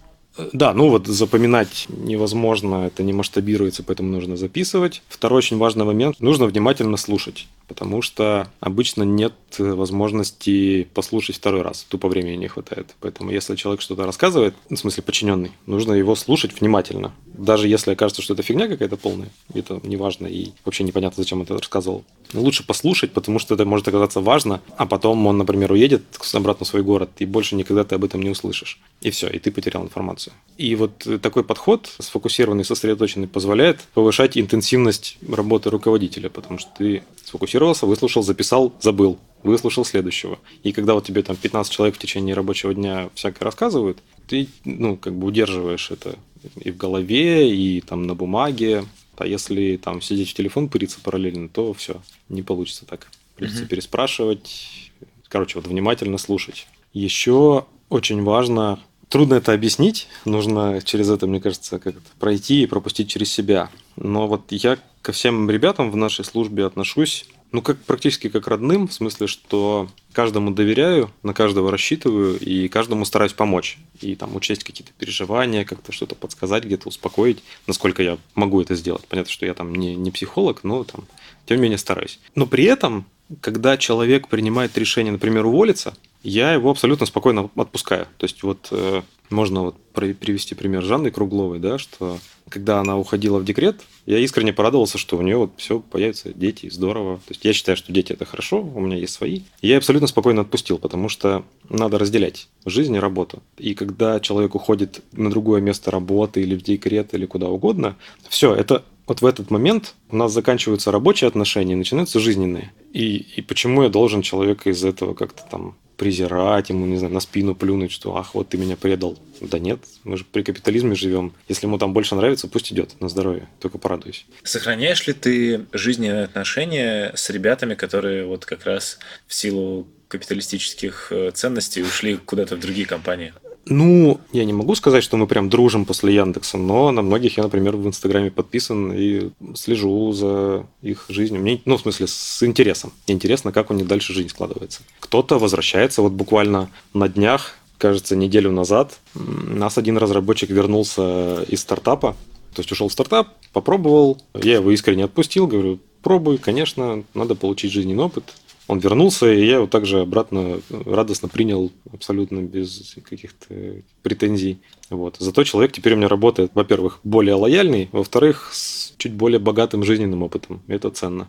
Да, ну вот запоминать невозможно, это не масштабируется, поэтому нужно записывать. Второй очень важный момент, нужно внимательно слушать. потому что обычно нет возможности послушать второй раз, тупо времени не хватает. Поэтому если человек что-то рассказывает, в смысле подчиненный, нужно его слушать внимательно. Даже если окажется, что это фигня какая-то полная, это неважно и вообще непонятно, зачем это рассказывал. Лучше послушать, потому что это может оказаться важно, а потом он, например, уедет обратно в свой город, и больше никогда ты об этом не услышишь. И все, и ты потерял информацию. И вот такой подход, сфокусированный, сосредоточенный, позволяет повышать интенсивность работы руководителя, потому что ты сфокусировался, выслушал, записал, забыл, выслушал следующего. И когда вот тебе там 15 человек в течение рабочего дня всякое рассказывают, ты, ну, как бы удерживаешь это и в голове, и там на бумаге. А если там сидеть в телефон, пыриться параллельно, то все, не получится так. Придется mm-hmm. переспрашивать. Короче, вот внимательно слушать. Еще очень важно, трудно это объяснить, нужно через это, мне кажется, как-то пройти и пропустить через себя. Но вот я ко всем ребятам в нашей службе отношусь, ну, как практически как родным, в смысле, что каждому доверяю, на каждого рассчитываю и каждому стараюсь помочь. И там учесть какие-то переживания, как-то что-то подсказать, где-то успокоить, насколько я могу это сделать. Понятно, что я там не, не психолог, но там, тем не менее, стараюсь. Но при этом, когда человек принимает решение, например, уволиться, я его абсолютно спокойно отпускаю. То есть вот э, можно вот привести пример Жанны Кругловой, да, что когда она уходила в декрет, я искренне порадовался, что у нее вот все появятся дети, здорово. То есть я считаю, что дети это хорошо, у меня есть свои. Я абсолютно спокойно отпустил, потому что надо разделять жизнь и работу. И когда человек уходит на другое место работы или в декрет или куда угодно, все, это вот в этот момент у нас заканчиваются рабочие отношения, начинаются жизненные. И, и почему я должен человека из этого как-то там презирать ему, не знаю, на спину плюнуть, что ах, вот ты меня предал. Да нет, мы же при капитализме живем. Если ему там больше нравится, пусть идет на здоровье, только порадуюсь. Сохраняешь ли ты жизненные отношения с ребятами, которые вот как раз в силу капиталистических э, ценностей ушли куда-то в другие компании? Ну, я не могу сказать, что мы прям дружим после Яндекса, но на многих я, например, в Инстаграме подписан и слежу за их жизнью. Мне, ну, в смысле, с интересом. Интересно, как у них дальше жизнь складывается. Кто-то возвращается, вот буквально на днях, кажется, неделю назад, нас один разработчик вернулся из стартапа, то есть ушел в стартап, попробовал, я его искренне отпустил, говорю, пробуй, конечно, надо получить жизненный опыт, он вернулся, и я его также обратно радостно принял, абсолютно без каких-то претензий. Вот. Зато человек теперь у меня работает, во-первых, более лояльный, во-вторых, с чуть более богатым жизненным опытом. Это ценно.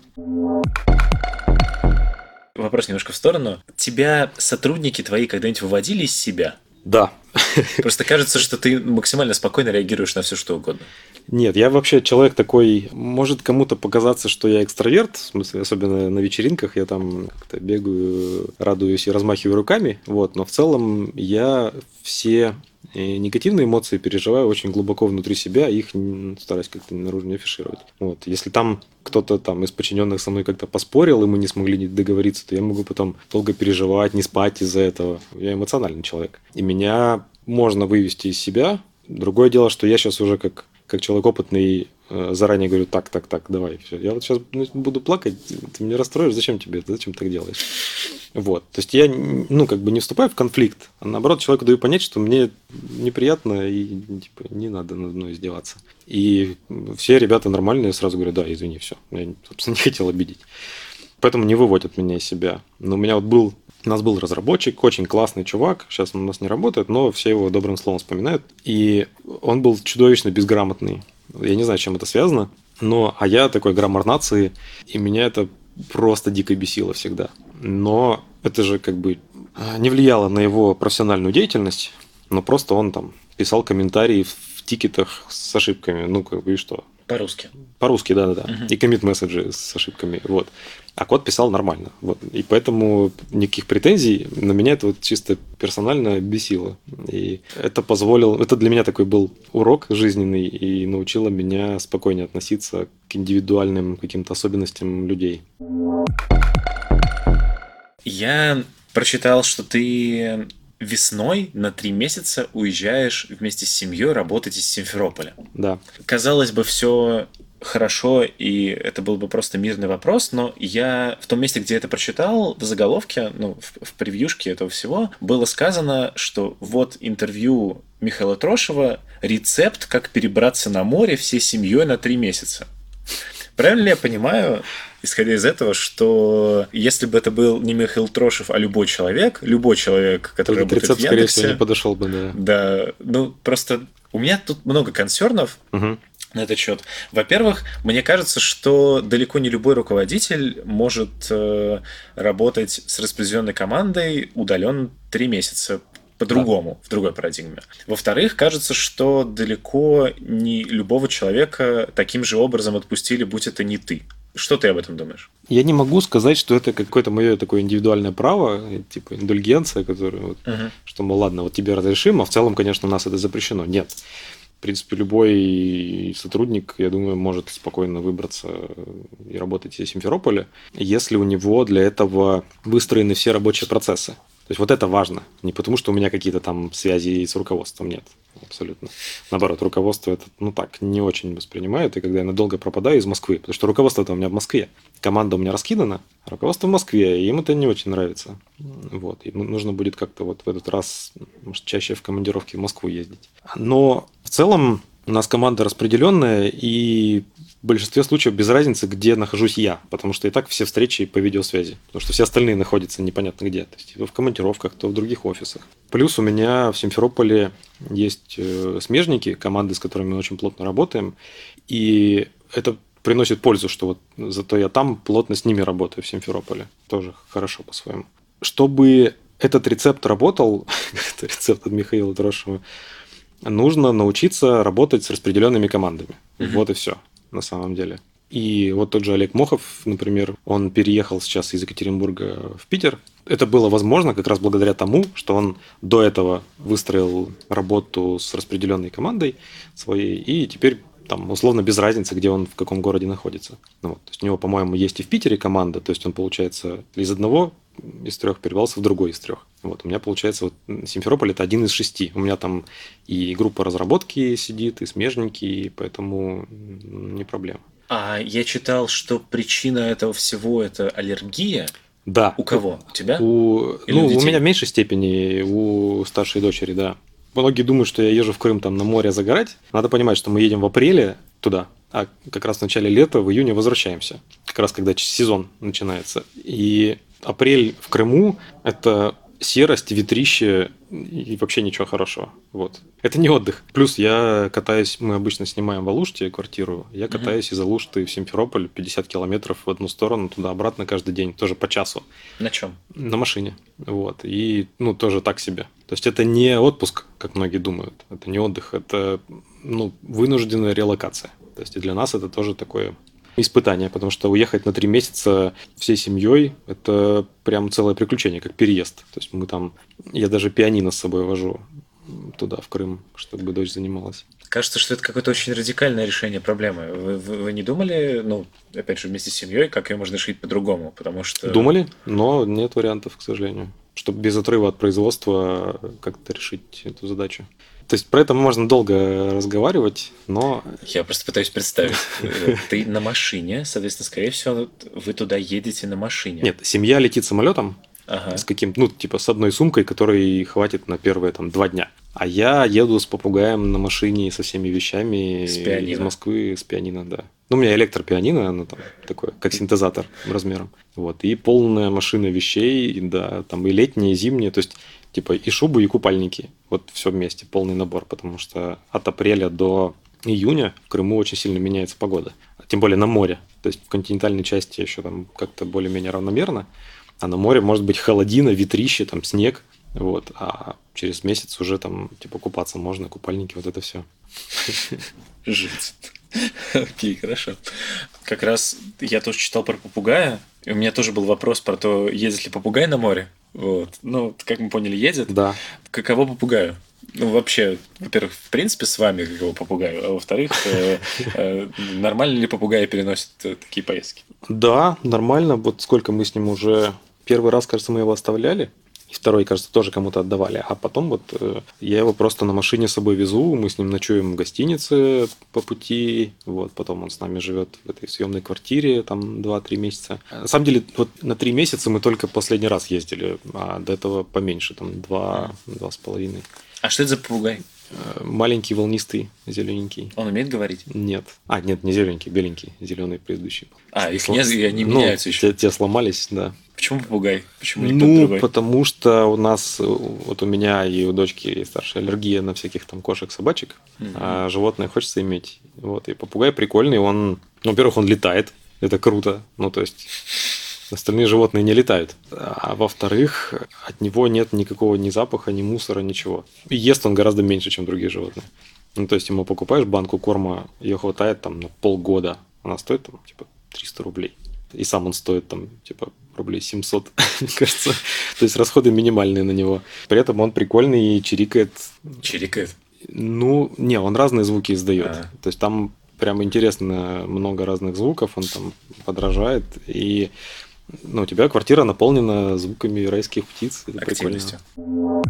Вопрос немножко в сторону. Тебя сотрудники твои когда-нибудь выводили из себя? Да. Просто кажется, что ты максимально спокойно реагируешь на все, что угодно. Нет, я вообще человек такой, может кому-то показаться, что я экстраверт, в смысле, особенно на вечеринках, я там как-то бегаю, радуюсь и размахиваю руками, вот, но в целом я все и негативные эмоции переживаю очень глубоко внутри себя, их стараюсь как-то наружу не афишировать. Вот. Если там кто-то там из подчиненных со мной как-то поспорил, и мы не смогли договориться, то я могу потом долго переживать, не спать из-за этого. Я эмоциональный человек. И меня можно вывести из себя. Другое дело, что я сейчас уже как как человек опытный э, заранее говорю, так, так, так, давай, все. Я вот сейчас буду плакать, ты меня расстроишь, зачем тебе это, зачем ты так делаешь? Вот. То есть я, ну, как бы не вступаю в конфликт, а наоборот человеку даю понять, что мне неприятно и, типа, не надо над мной издеваться. И все ребята нормальные сразу говорят, да, извини, все. Я, собственно, не хотел обидеть. Поэтому не выводят меня из себя. Но у меня вот был у нас был разработчик, очень классный чувак, сейчас он у нас не работает, но все его добрым словом вспоминают. И он был чудовищно безграмотный. Я не знаю, чем это связано, но а я такой граммар нации, и меня это просто дико бесило всегда. Но это же как бы а, не влияло на его профессиональную деятельность, но просто он там писал комментарии в тикетах с ошибками, ну как бы и что. По-русски. По-русски, да-да-да. Угу. И коммит-месседжи с ошибками. Вот а код писал нормально. Вот. И поэтому никаких претензий на меня это вот чисто персонально бесило. И это позволило... Это для меня такой был урок жизненный и научило меня спокойнее относиться к индивидуальным каким-то особенностям людей. Я прочитал, что ты весной на три месяца уезжаешь вместе с семьей работать из Симферополя. Да. Казалось бы, все хорошо, и это был бы просто мирный вопрос, но я в том месте, где это прочитал, в заголовке, ну, в, в превьюшке этого всего, было сказано, что вот интервью Михаила Трошева «Рецепт, как перебраться на море всей семьей на три месяца». Правильно ли я понимаю, исходя из этого, что если бы это был не Михаил Трошев, а любой человек, любой человек, который Этот работает рецепт, в скорее Яндексе, всего, не подошел бы, да. да, ну просто у меня тут много консернов, Мгм. На этот счет. Во-первых, мне кажется, что далеко не любой руководитель может э, работать с распределенной командой удален три месяца по-другому, в другой парадигме. Во-вторых, кажется, что далеко не любого человека таким же образом отпустили, будь это не ты. Что ты об этом думаешь? Я не могу сказать, что это какое-то мое такое индивидуальное право, типа индульгенция, которая вот, что, мол, ладно, вот тебе разрешим, а в целом, конечно, у нас это запрещено. Нет. В принципе, любой сотрудник, я думаю, может спокойно выбраться и работать из Симферополя, если у него для этого выстроены все рабочие процессы. То есть вот это важно. Не потому, что у меня какие-то там связи с руководством нет. Абсолютно. Наоборот, руководство это, ну так, не очень воспринимает. И когда я надолго пропадаю из Москвы, потому что руководство-то у меня в Москве, команда у меня раскидана, руководство в Москве, и им это не очень нравится. Вот. И ну- нужно будет как-то вот в этот раз, может, чаще в командировке в Москву ездить. Но в целом у нас команда распределенная, и в большинстве случаев без разницы, где нахожусь я, потому что и так все встречи по видеосвязи, потому что все остальные находятся непонятно где, то есть то в командировках, то в других офисах. Плюс у меня в Симферополе есть э, смежники, команды, с которыми мы очень плотно работаем, и это приносит пользу, что вот зато я там плотно с ними работаю в Симферополе, тоже хорошо по-своему. Чтобы этот рецепт работал, это рецепт от Михаила Трошева, нужно научиться работать с распределенными командами. Мгм. Вот и все, на самом деле. И вот тот же Олег Мохов, например, он переехал сейчас из Екатеринбурга в Питер. Это было возможно как раз благодаря тому, что он до этого выстроил работу с распределенной командой своей, и теперь там условно без разницы, где он в каком городе находится. Ну вот. То есть у него, по-моему, есть и в Питере команда, то есть он, получается, из одного из трех перебрался в другой из трех. Вот, у меня получается, вот Симферополь это один из шести. У меня там и группа разработки сидит, и смежники, и поэтому не проблема. А я читал, что причина этого всего это аллергия. Да. У кого? У тебя? У, Или ну, у у меня в меньшей степени, у старшей дочери, да. Многие думают, что я езжу в Крым там на море загорать. Надо понимать, что мы едем в апреле туда, а как раз в начале лета, в июне возвращаемся. Как раз когда сезон начинается. И апрель в Крыму – это серость, ветрище и вообще ничего хорошего. Вот. Это не отдых. Плюс я катаюсь, мы обычно снимаем в Алуште квартиру, я катаюсь из Алушты в Симферополь 50 километров в одну сторону, туда-обратно каждый день, тоже по часу. На чем? На машине. Вот. И, ну, тоже так себе. То есть это не отпуск, как многие думают. Это не отдых. Это, ну, вынужденная релокация. То есть и для нас это тоже такое испытание, потому что уехать на три месяца всей семьей – это прям целое приключение, как переезд. То есть мы там… Я даже пианино с собой вожу туда, в Крым, чтобы дочь занималась. Кажется, что это какое-то очень радикальное решение проблемы. Вы, вы- вы не думали, ну, опять же, вместе с семьей, как ее можно решить по-другому? Потому что... Думали, но нет вариантов, к сожалению. Чтобы без отрыва от производства как-то решить эту задачу. То есть про это можно долго разговаривать, но Я просто пытаюсь представить. Э, Ты на машине, соответственно, скорее всего, вы туда едете на машине. нет, семья летит самолетом Ага. с каким, ну типа с одной сумкой, которой хватит на первые там два дня. А я еду с попугаем на машине со всеми вещами С пианино. из Москвы с пианино, да. Ну, у меня электропианино, оно там такое, как синтезатор размером. Вот. И полная машина вещей, да, там и летние, и зимние, то есть типа и шубы, и купальники. Вот все вместе, полный набор, потому что от апреля до июня в Крыму очень сильно меняется погода. Тем более на море. То есть в континентальной части еще там как-то более-менее равномерно. А на море может быть холодина, ветрище, там снег. Вот. А через месяц уже там типа купаться можно, купальники, вот это все. Жить. Окей, хорошо. Как раз я тоже читал про попугая, и у меня тоже был вопрос про то, едет ли попугай на море. Вот. Ну, как мы поняли, едет. Да. Каково попугаю? Ну, вообще, во-первых, в принципе, с вами каково попугаю, а во-вторых, э, э, нормально ли попугаи переносят э, такие поездки? Да, нормально. Вот сколько мы с ним уже... Первый раз, кажется, мы его оставляли. И второй, кажется, тоже кому-то отдавали. А потом вот э, я его просто на машине с собой везу. Мы с ним ночуем в гостинице по пути. Вот, потом он с нами живет в этой съемной квартире там 2-3 месяца. На самом деле, вот на 3 месяца мы только последний раз ездили. А до этого поменьше, там 2, два с половиной. А что это за попугай? Э, маленький волнистый, зелененький. Он умеет говорить? Нет. А, нет, не зелененький, беленький, зеленый предыдущий. А, их не, они ну, меняются еще. Те, те сломались, да. Почему попугай? Почему не ну, другой? потому что у нас, вот у меня и у дочки есть старшая аллергия на всяких там кошек, собачек, mm-hmm. а животное хочется иметь. Вот, и попугай прикольный, он, ну, во-первых, он летает, это круто, ну, то есть остальные животные не летают. А во-вторых, от него нет никакого ни запаха, ни мусора, ничего. И ест он гораздо меньше, чем другие животные. Ну, то есть, ему покупаешь банку корма, ее хватает там на полгода. Она стоит там, типа, 300 рублей. И сам он стоит там, типа, рублей 700, мне кажется. То есть расходы минимальные на него. При этом он прикольный и чирикает. Чирикает? Ну, не, он разные звуки издает. А. То есть там прям интересно много разных звуков, он там подражает. И ну, у тебя квартира наполнена звуками райских птиц. Это Активностью. прикольно.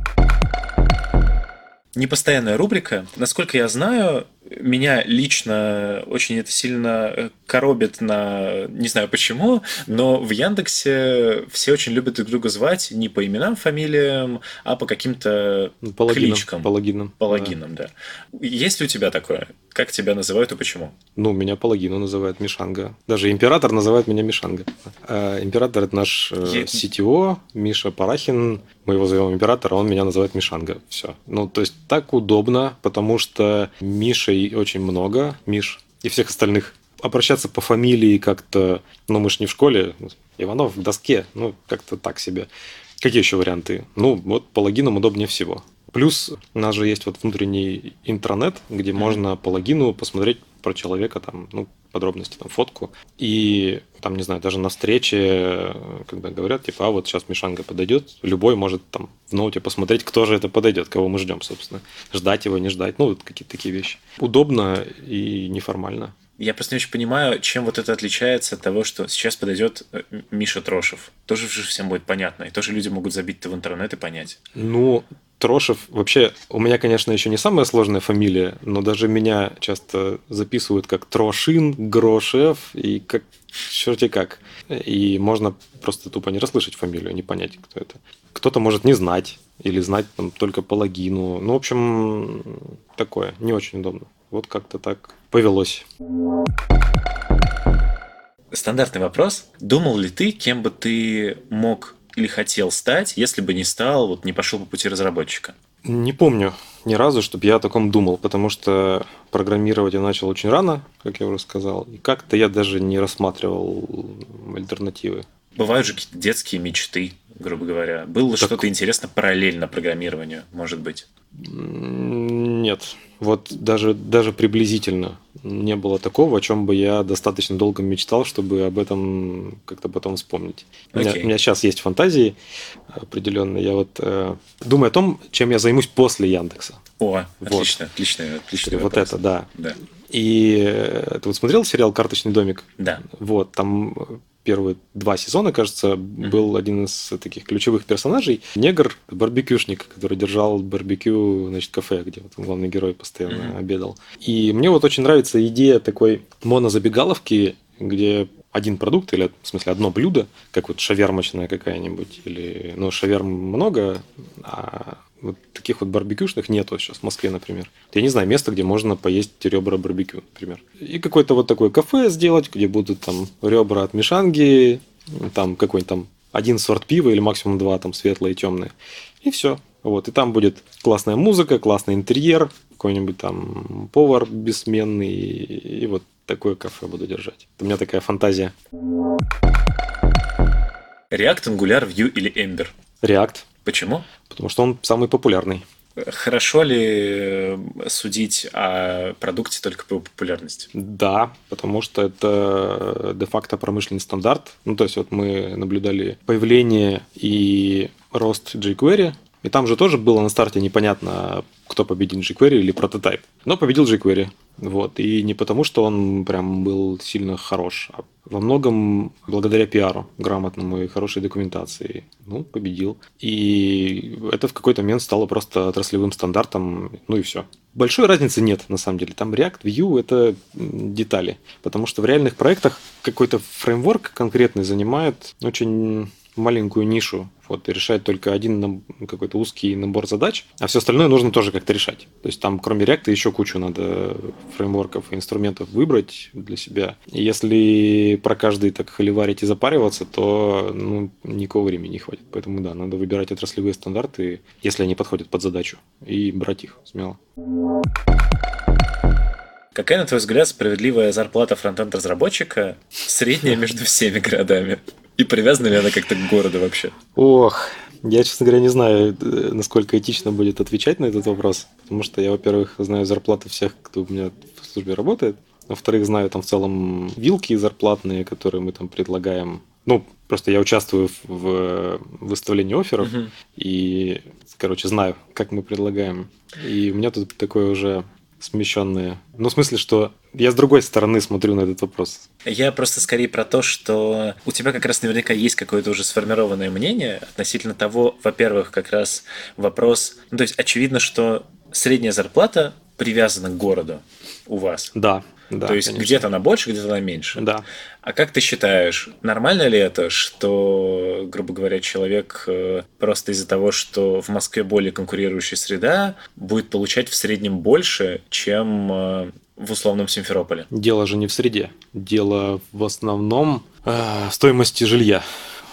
Непостоянная рубрика. Насколько я знаю, меня лично очень это сильно э, коробит на... Не знаю почему, но в Яндексе все очень любят друг друга звать не по именам, фамилиям, а по каким-то ну, по логинам, кличкам. По логинам. По логинам, да. да. Есть ли у тебя такое? Как тебя называют и почему? Ну, меня по логину называют Мишанга. Даже император называет меня Мишанга. А император – это наш э. CTO, Миша Парахин. Мы его зовем император, а он меня называет Мишанга. Все. Ну, то есть так удобно, потому что Миша очень много, Миш, и всех остальных. Обращаться по фамилии как-то, ну мы ж не в школе, Иванов в доске, ну как-то так себе. Какие еще варианты? Ну вот по логинам удобнее всего. Плюс у нас же есть вот внутренний интранет, где mm-hmm. можно по логину посмотреть про человека, там, ну, подробности, там, фотку. И там, не знаю, даже на встрече, когда говорят, типа, а вот сейчас Мишанга подойдет, любой может там в ноуте посмотреть, кто же это подойдет, кого мы ждем, собственно. Ждать его, не ждать, ну, вот какие-то такие вещи. Удобно и неформально. Я просто не очень понимаю, чем вот это отличается от того, что сейчас подойдет э, Миша Трошев. Тоже же всем будет понятно. И тоже люди могут забить-то в интернет и понять. Ну, Трошев, вообще, у меня, конечно, еще не самая сложная фамилия, но даже меня часто записывают как Трошин, Грошев и как черти как. И можно просто тупо не расслышать фамилию, не понять, кто это. Кто-то может не знать или знать там, только по логину. Ну, в общем, такое, не очень удобно. Вот как-то так повелось. Стандартный вопрос. Думал ли ты, кем бы ты мог или хотел стать, если бы не стал, вот не пошел по пути разработчика? Не помню ни разу, чтобы я о таком думал, потому что программировать я начал очень рано, как я уже сказал, и как-то я даже не рассматривал альтернативы. Бывают же какие-то детские мечты, грубо говоря. Было так... что-то интересно параллельно программированию, может быть? Нет. Вот даже, даже приблизительно не было такого, о чем бы я достаточно долго мечтал, чтобы об этом как-то потом вспомнить. Okay. У, меня, у меня сейчас есть фантазии определенные. Я вот э, думаю о том, чем я займусь после Яндекса. О, вот. отлично, отлично, отлично. Вот это, да. да. И э, ты вот смотрел сериал «Карточный домик»? Да. Вот, там первые два сезона, кажется, был один из таких ключевых персонажей. Негр, барбекюшник, который держал барбекю, значит, кафе, где вот главный герой постоянно mm-hmm. обедал. И мне вот очень нравится идея такой монозабегаловки, где один продукт, или, в смысле, одно блюдо, как вот шавермочная какая-нибудь, или, ну, шаверм много, а вот таких вот барбекюшных нету сейчас в Москве, например. Я не знаю места, где можно поесть ребра барбекю, например. И какое-то вот такое кафе сделать, где будут там ребра от мишанги, там какой-нибудь там один сорт пива или максимум два, там светлые и темные. И все. Вот. И там будет классная музыка, классный интерьер, какой-нибудь там повар бессменный. И вот такое кафе буду держать. Это у меня такая фантазия. React, Angular, Vue или Ember? React. Почему? Потому что он самый популярный. Хорошо ли э, судить о продукте только по популярности? Да, потому что это де-факто промышленный стандарт. Ну, то есть вот мы наблюдали появление и рост jQuery, и там же тоже было на старте непонятно, кто победит jQuery или прототип. Но победил jQuery. Вот. И не потому, что он прям был сильно хорош, а во многом благодаря пиару, грамотному и хорошей документации. Ну, победил. И это в какой-то момент стало просто отраслевым стандартом, ну и все. Большой разницы нет, на самом деле. Там React, Vue — это детали. Потому что в реальных проектах какой-то фреймворк конкретный занимает очень маленькую нишу, вот, и решать только один какой-то узкий набор задач, а все остальное нужно тоже как-то решать. То есть там кроме React еще кучу надо фреймворков и инструментов выбрать для себя. И если про каждый так холиварить и запариваться, то ну, никакого времени не хватит. Поэтому да, надо выбирать отраслевые стандарты, если они подходят под задачу, и брать их смело. Какая, на твой взгляд, справедливая зарплата фронтенд-разработчика средняя между всеми городами? И привязана ли она как-то к городу вообще? Ох, я, честно говоря, не знаю, э, насколько этично будет отвечать на этот вопрос, потому что я, во-первых, знаю зарплаты всех, кто у меня в службе работает, во-вторых, знаю там в целом вилки зарплатные, которые мы там предлагаем. Ну, просто я участвую в выставлении офферов uh-huh. и, короче, знаю, как мы предлагаем. И у меня тут такое уже смещенные. Ну, в смысле, что я с другой стороны смотрю на этот вопрос. Я просто скорее про то, что у тебя как раз наверняка есть какое-то уже сформированное мнение относительно того, во-первых, как раз вопрос... Ну, то есть очевидно, что средняя зарплата привязана к городу у вас. Да, да, То есть конечно. где-то она больше, где-то она меньше. Да. А как ты считаешь, нормально ли это, что, грубо говоря, человек э, просто из-за того, что в Москве более конкурирующая среда, будет получать в среднем больше, чем э, в условном Симферополе? Дело же не в среде. Дело в основном э, стоимости жилья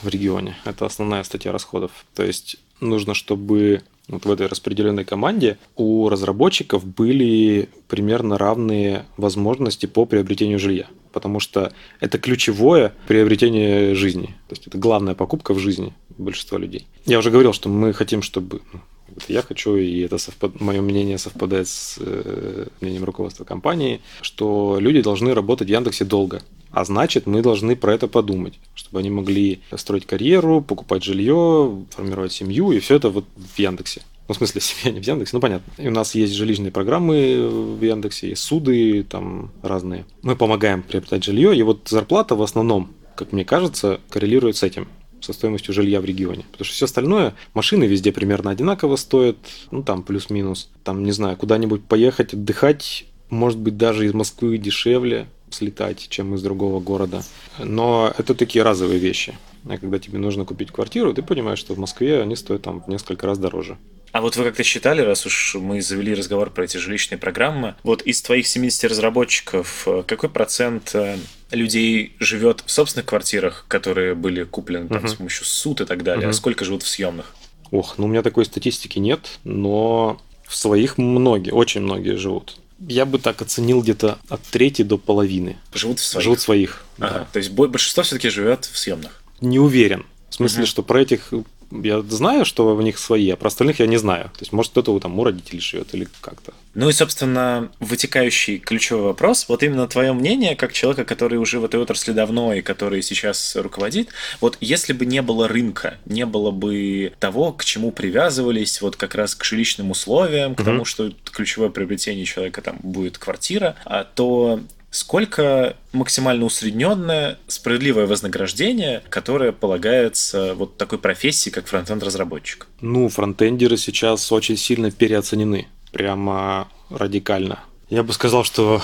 в регионе. Это основная статья расходов. То есть нужно, чтобы вот в этой распределенной команде у разработчиков были примерно равные возможности по приобретению жилья. Потому что это ключевое приобретение жизни. То есть это главная покупка в жизни большинства людей. Я уже говорил, что мы хотим, чтобы ну, я хочу, и это совпад... мое мнение совпадает с э, мнением руководства компании, что люди должны работать в Яндексе долго. А значит, мы должны про это подумать, чтобы они могли строить карьеру, покупать жилье, формировать семью, и все это вот в Яндексе. Ну, в смысле, семья не в Яндексе, ну, понятно. И у нас есть жилищные программы в Яндексе, есть суды там разные. Мы помогаем приобретать жилье, и вот зарплата в основном, как мне кажется, коррелирует с этим со стоимостью жилья в регионе. Потому что все остальное, машины везде примерно одинаково стоят, ну там плюс-минус. Там, не знаю, куда-нибудь поехать, отдыхать, может быть, даже из Москвы дешевле слетать, чем из другого города. Но это такие разовые вещи. А когда тебе нужно купить квартиру, ты понимаешь, что в Москве они стоят там в несколько раз дороже. А вот вы как-то считали, раз уж мы завели разговор про эти жилищные программы, вот из твоих 70 разработчиков, э, какой процент э, людей живет в собственных квартирах, которые были куплены там, uh-huh. с помощью суд и так далее, uh-huh. а сколько живут в съемных? Ох, ну у меня такой статистики нет, но в своих многие, очень многие живут. Я бы так оценил где-то от трети до половины. Живут в своих? Живут в своих, ага. да. То есть большинство все-таки живет в съемных? Не уверен. В смысле, угу. что про этих я знаю, что у них свои, а про остальных я не знаю. То есть, может, кто-то там у родителей живет или как-то. Ну и, собственно, вытекающий ключевой вопрос. Вот именно твое мнение, как человека, который уже в этой отрасли давно и который сейчас руководит. Вот если бы не было рынка, не было бы того, к чему привязывались, вот как раз к жилищным условиям, к угу. тому, что ключевое приобретение человека там будет квартира, а то Сколько максимально усредненное справедливое вознаграждение, которое полагается вот такой профессии, как фронтенд-разработчик? Ну, фронтендеры сейчас очень сильно переоценены. Прямо радикально. Я бы сказал, что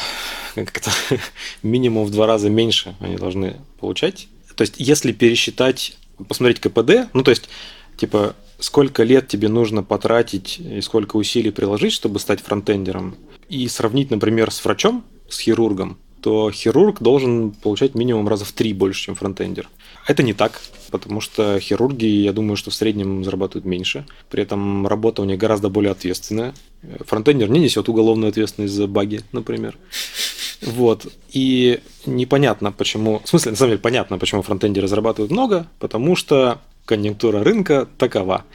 как-то минимум в два раза меньше они должны получать. То есть, если пересчитать, посмотреть КПД, ну, то есть, типа, сколько лет тебе нужно потратить и сколько усилий приложить, чтобы стать фронтендером, и сравнить, например, с врачом, с хирургом, то хирург должен получать минимум раза в три больше, чем фронтендер. Это не так, потому что хирурги, я думаю, что в среднем зарабатывают меньше. При этом работа у них гораздо более ответственная. Фронтендер не несет уголовную ответственность за баги, например. Вот. И непонятно, почему... В смысле, на самом деле, понятно, почему фронтендеры зарабатывают много, потому что конъюнктура рынка такова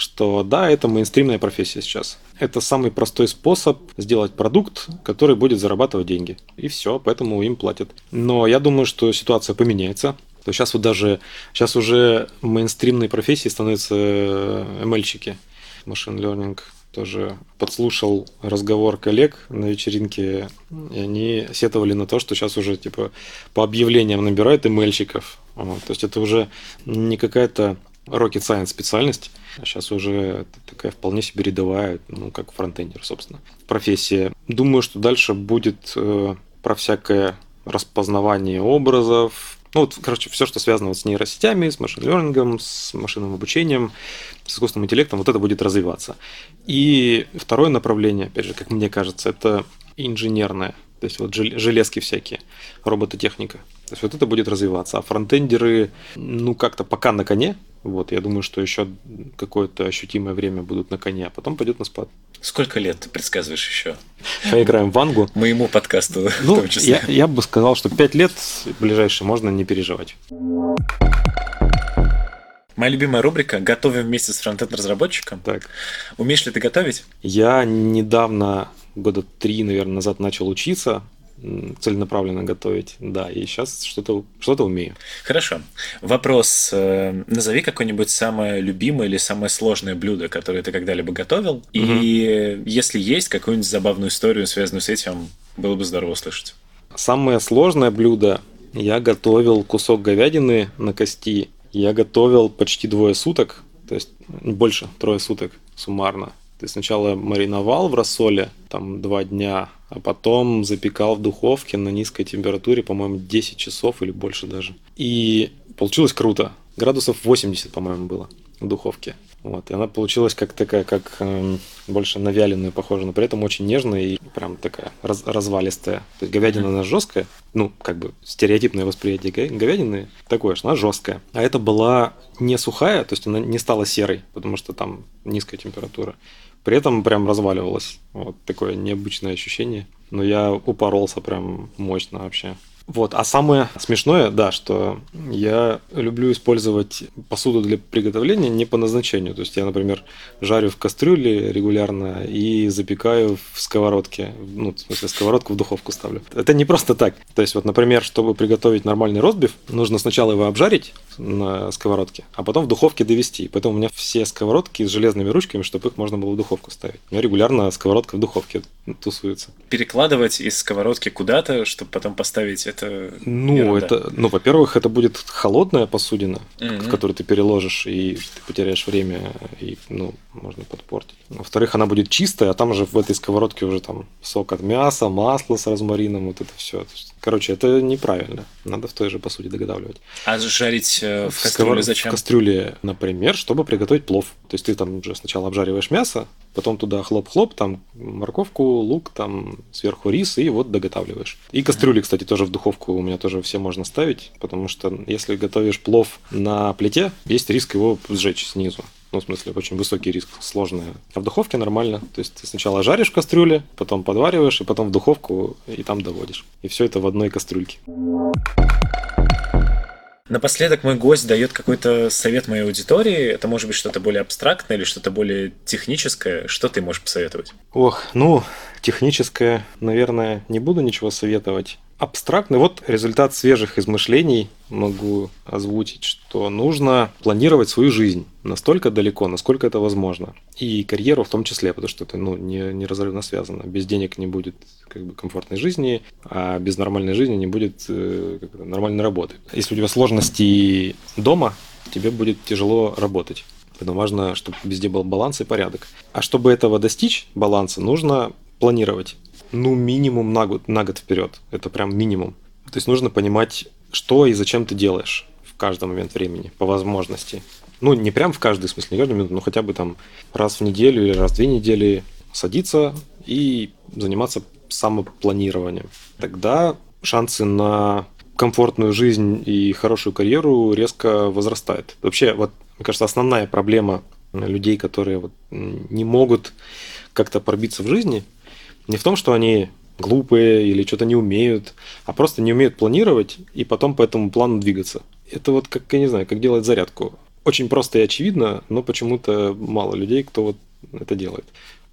что да, это мейнстримная профессия сейчас. Это самый простой способ сделать продукт, который будет зарабатывать деньги. И все, поэтому им платят. Но я думаю, что ситуация поменяется. То сейчас вот даже сейчас уже мейнстримной профессией становятся ML-щики. Machine Learning тоже подслушал разговор коллег на вечеринке, и они сетовали на то, что сейчас уже типа по объявлениям набирают ML-щиков. Вот, то есть это уже не какая-то rocket science специальность, сейчас уже такая вполне себе рядовая, ну, как фронтендер, собственно, профессия. Думаю, что дальше будет э, про всякое распознавание образов, Ну, вот, короче, все, что связано вот с нейросетями, с машин-лернингом, с машинным обучением, с искусственным интеллектом, вот это будет развиваться. И второе направление, опять же, как мне кажется, это инженерное. То есть вот железки всякие, робототехника. То есть вот это будет развиваться. А фронтендеры, ну, как-то пока на коне. Вот, я думаю, что еще какое-то ощутимое время будут на коне, а потом пойдет на спад. Сколько лет ты предсказываешь еще? Поиграем в Вангу. Моему подкасту ну, в том числе. Я, я бы сказал, что 5 лет ближайшие можно не переживать. Моя любимая рубрика «Готовим вместе с фронтенд-разработчиком». Так. Умеешь ли ты готовить? Я недавно, года три, наверное, назад начал учиться целенаправленно готовить. Да, и сейчас что-то что умею. Хорошо. Вопрос. Э, назови какое-нибудь самое любимое или самое сложное блюдо, которое ты когда-либо готовил. Угу. И если есть какую-нибудь забавную историю, связанную с этим, было бы здорово услышать. Самое сложное блюдо я готовил кусок говядины на кости. Я готовил почти двое суток, то есть больше, трое суток суммарно. Ты сначала мариновал в рассоле, там два дня, а потом запекал в духовке на низкой температуре, по-моему, 10 часов или больше даже. И получилось круто. Градусов 80, по-моему, было в духовке. Вот, и она получилась как такая, как э, больше на вяленую похожа, но при этом очень нежная и прям такая раз, развалистая. То есть говядина она жесткая, ну, как бы стереотипное восприятие говядины такое, что она жесткая. А это была не сухая, то есть она не стала серой, потому что там низкая температура. При этом прям разваливалось. Вот такое необычное ощущение. Но я упоролся прям мощно вообще. Вот, а самое смешное, да, что я люблю использовать посуду для приготовления не по назначению. То есть я, например, жарю в кастрюле регулярно и запекаю в сковородке. Ну, в смысле, сковородку в духовку ставлю. Это не просто так. То есть вот, например, чтобы приготовить нормальный ростбиф, нужно сначала его обжарить на сковородке, а потом в духовке довести. Поэтому у меня все сковородки с железными ручками, чтобы их можно было в духовку ставить. У меня регулярно сковородка в духовке тусуется. Перекладывать из сковородки куда-то, чтобы потом поставить это. Ну, ерунда. это, ну, во-первых, это будет холодная посудина, mm-hmm. в которую ты переложишь, и ты потеряешь время, и, ну, можно подпортить. Во-вторых, она будет чистая, а там же в этой сковородке уже там сок от мяса, масло с розмарином, вот это все. Короче, это неправильно. Надо в той же посуде доготавливать. А жарить э, в кастрюле зачем? В кастрюле, например, чтобы приготовить плов. То есть ты там уже сначала обжариваешь мясо, потом туда хлоп-хлоп, там морковку, лук, там сверху рис, и вот доготавливаешь. И кастрюли, кстати, тоже в духовку у меня тоже все можно ставить, потому что если готовишь плов на плите, есть риск его сжечь снизу. Ну, в смысле, очень высокий риск, сложное. А в духовке нормально. То есть ты сначала жаришь в кастрюле, потом подвариваешь, и потом в духовку, и там доводишь. И все это в одной кастрюльке. Напоследок мой гость дает какой-то совет моей аудитории. Это может быть что-то более абстрактное или что-то более техническое. Что ты можешь посоветовать? Ох, ну, техническое, наверное, не буду ничего советовать абстрактный. Вот результат свежих измышлений могу озвучить, что нужно планировать свою жизнь настолько далеко, насколько это возможно. И карьеру в том числе, потому что это ну, не, неразрывно связано. Без денег не будет как бы, комфортной жизни, а без нормальной жизни не будет э, как бы, нормальной работы. Если у тебя сложности дома, тебе будет тяжело работать. Поэтому важно, чтобы везде был баланс и порядок. А чтобы этого достичь, баланса, нужно планировать ну, минимум на год, на год вперед. Это прям минимум. То есть нужно понимать, что и зачем ты делаешь в каждый момент времени, по возможности. Ну, не прям в каждый смысле, не каждую минуту, но хотя бы там раз в неделю или раз в две недели садиться и заниматься самопланированием. Тогда шансы на комфортную жизнь и хорошую карьеру резко возрастают. Вообще, вот, мне кажется, основная проблема людей, которые вот не могут как-то пробиться в жизни – не в том, что они глупые или что-то не умеют, а просто не умеют планировать и потом по этому плану двигаться. Это вот как, я не знаю, как делать зарядку. Очень просто и очевидно, но почему-то мало людей, кто вот это делает.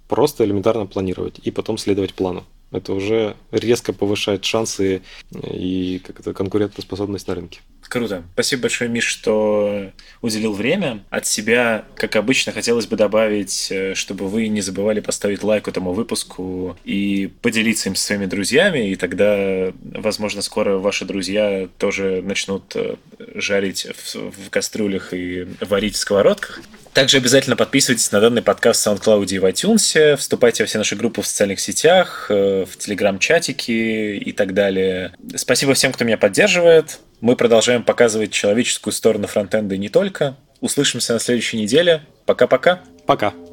Просто элементарно планировать и потом следовать плану. Это уже резко повышает шансы и как это, конкурентоспособность на рынке. Круто. Спасибо большое, Миш, что уделил время. От себя, как обычно, хотелось бы добавить, э, чтобы вы не забывали поставить лайк этому выпуску и поделиться им со своими друзьями, и тогда, возможно, скоро ваши друзья тоже начнут э, жарить в, в кастрюлях и варить в сковородках. Также обязательно подписывайтесь на данный подкаст в SoundCloud и в iTunes, вступайте во все наши группы в социальных сетях, э, в телеграм-чатики и так далее. Спасибо всем, кто меня поддерживает. Мы продолжаем показывать человеческую сторону фронтенда и не только. Услышимся на следующей неделе. Пока-пока. Пока. -пока. Пока.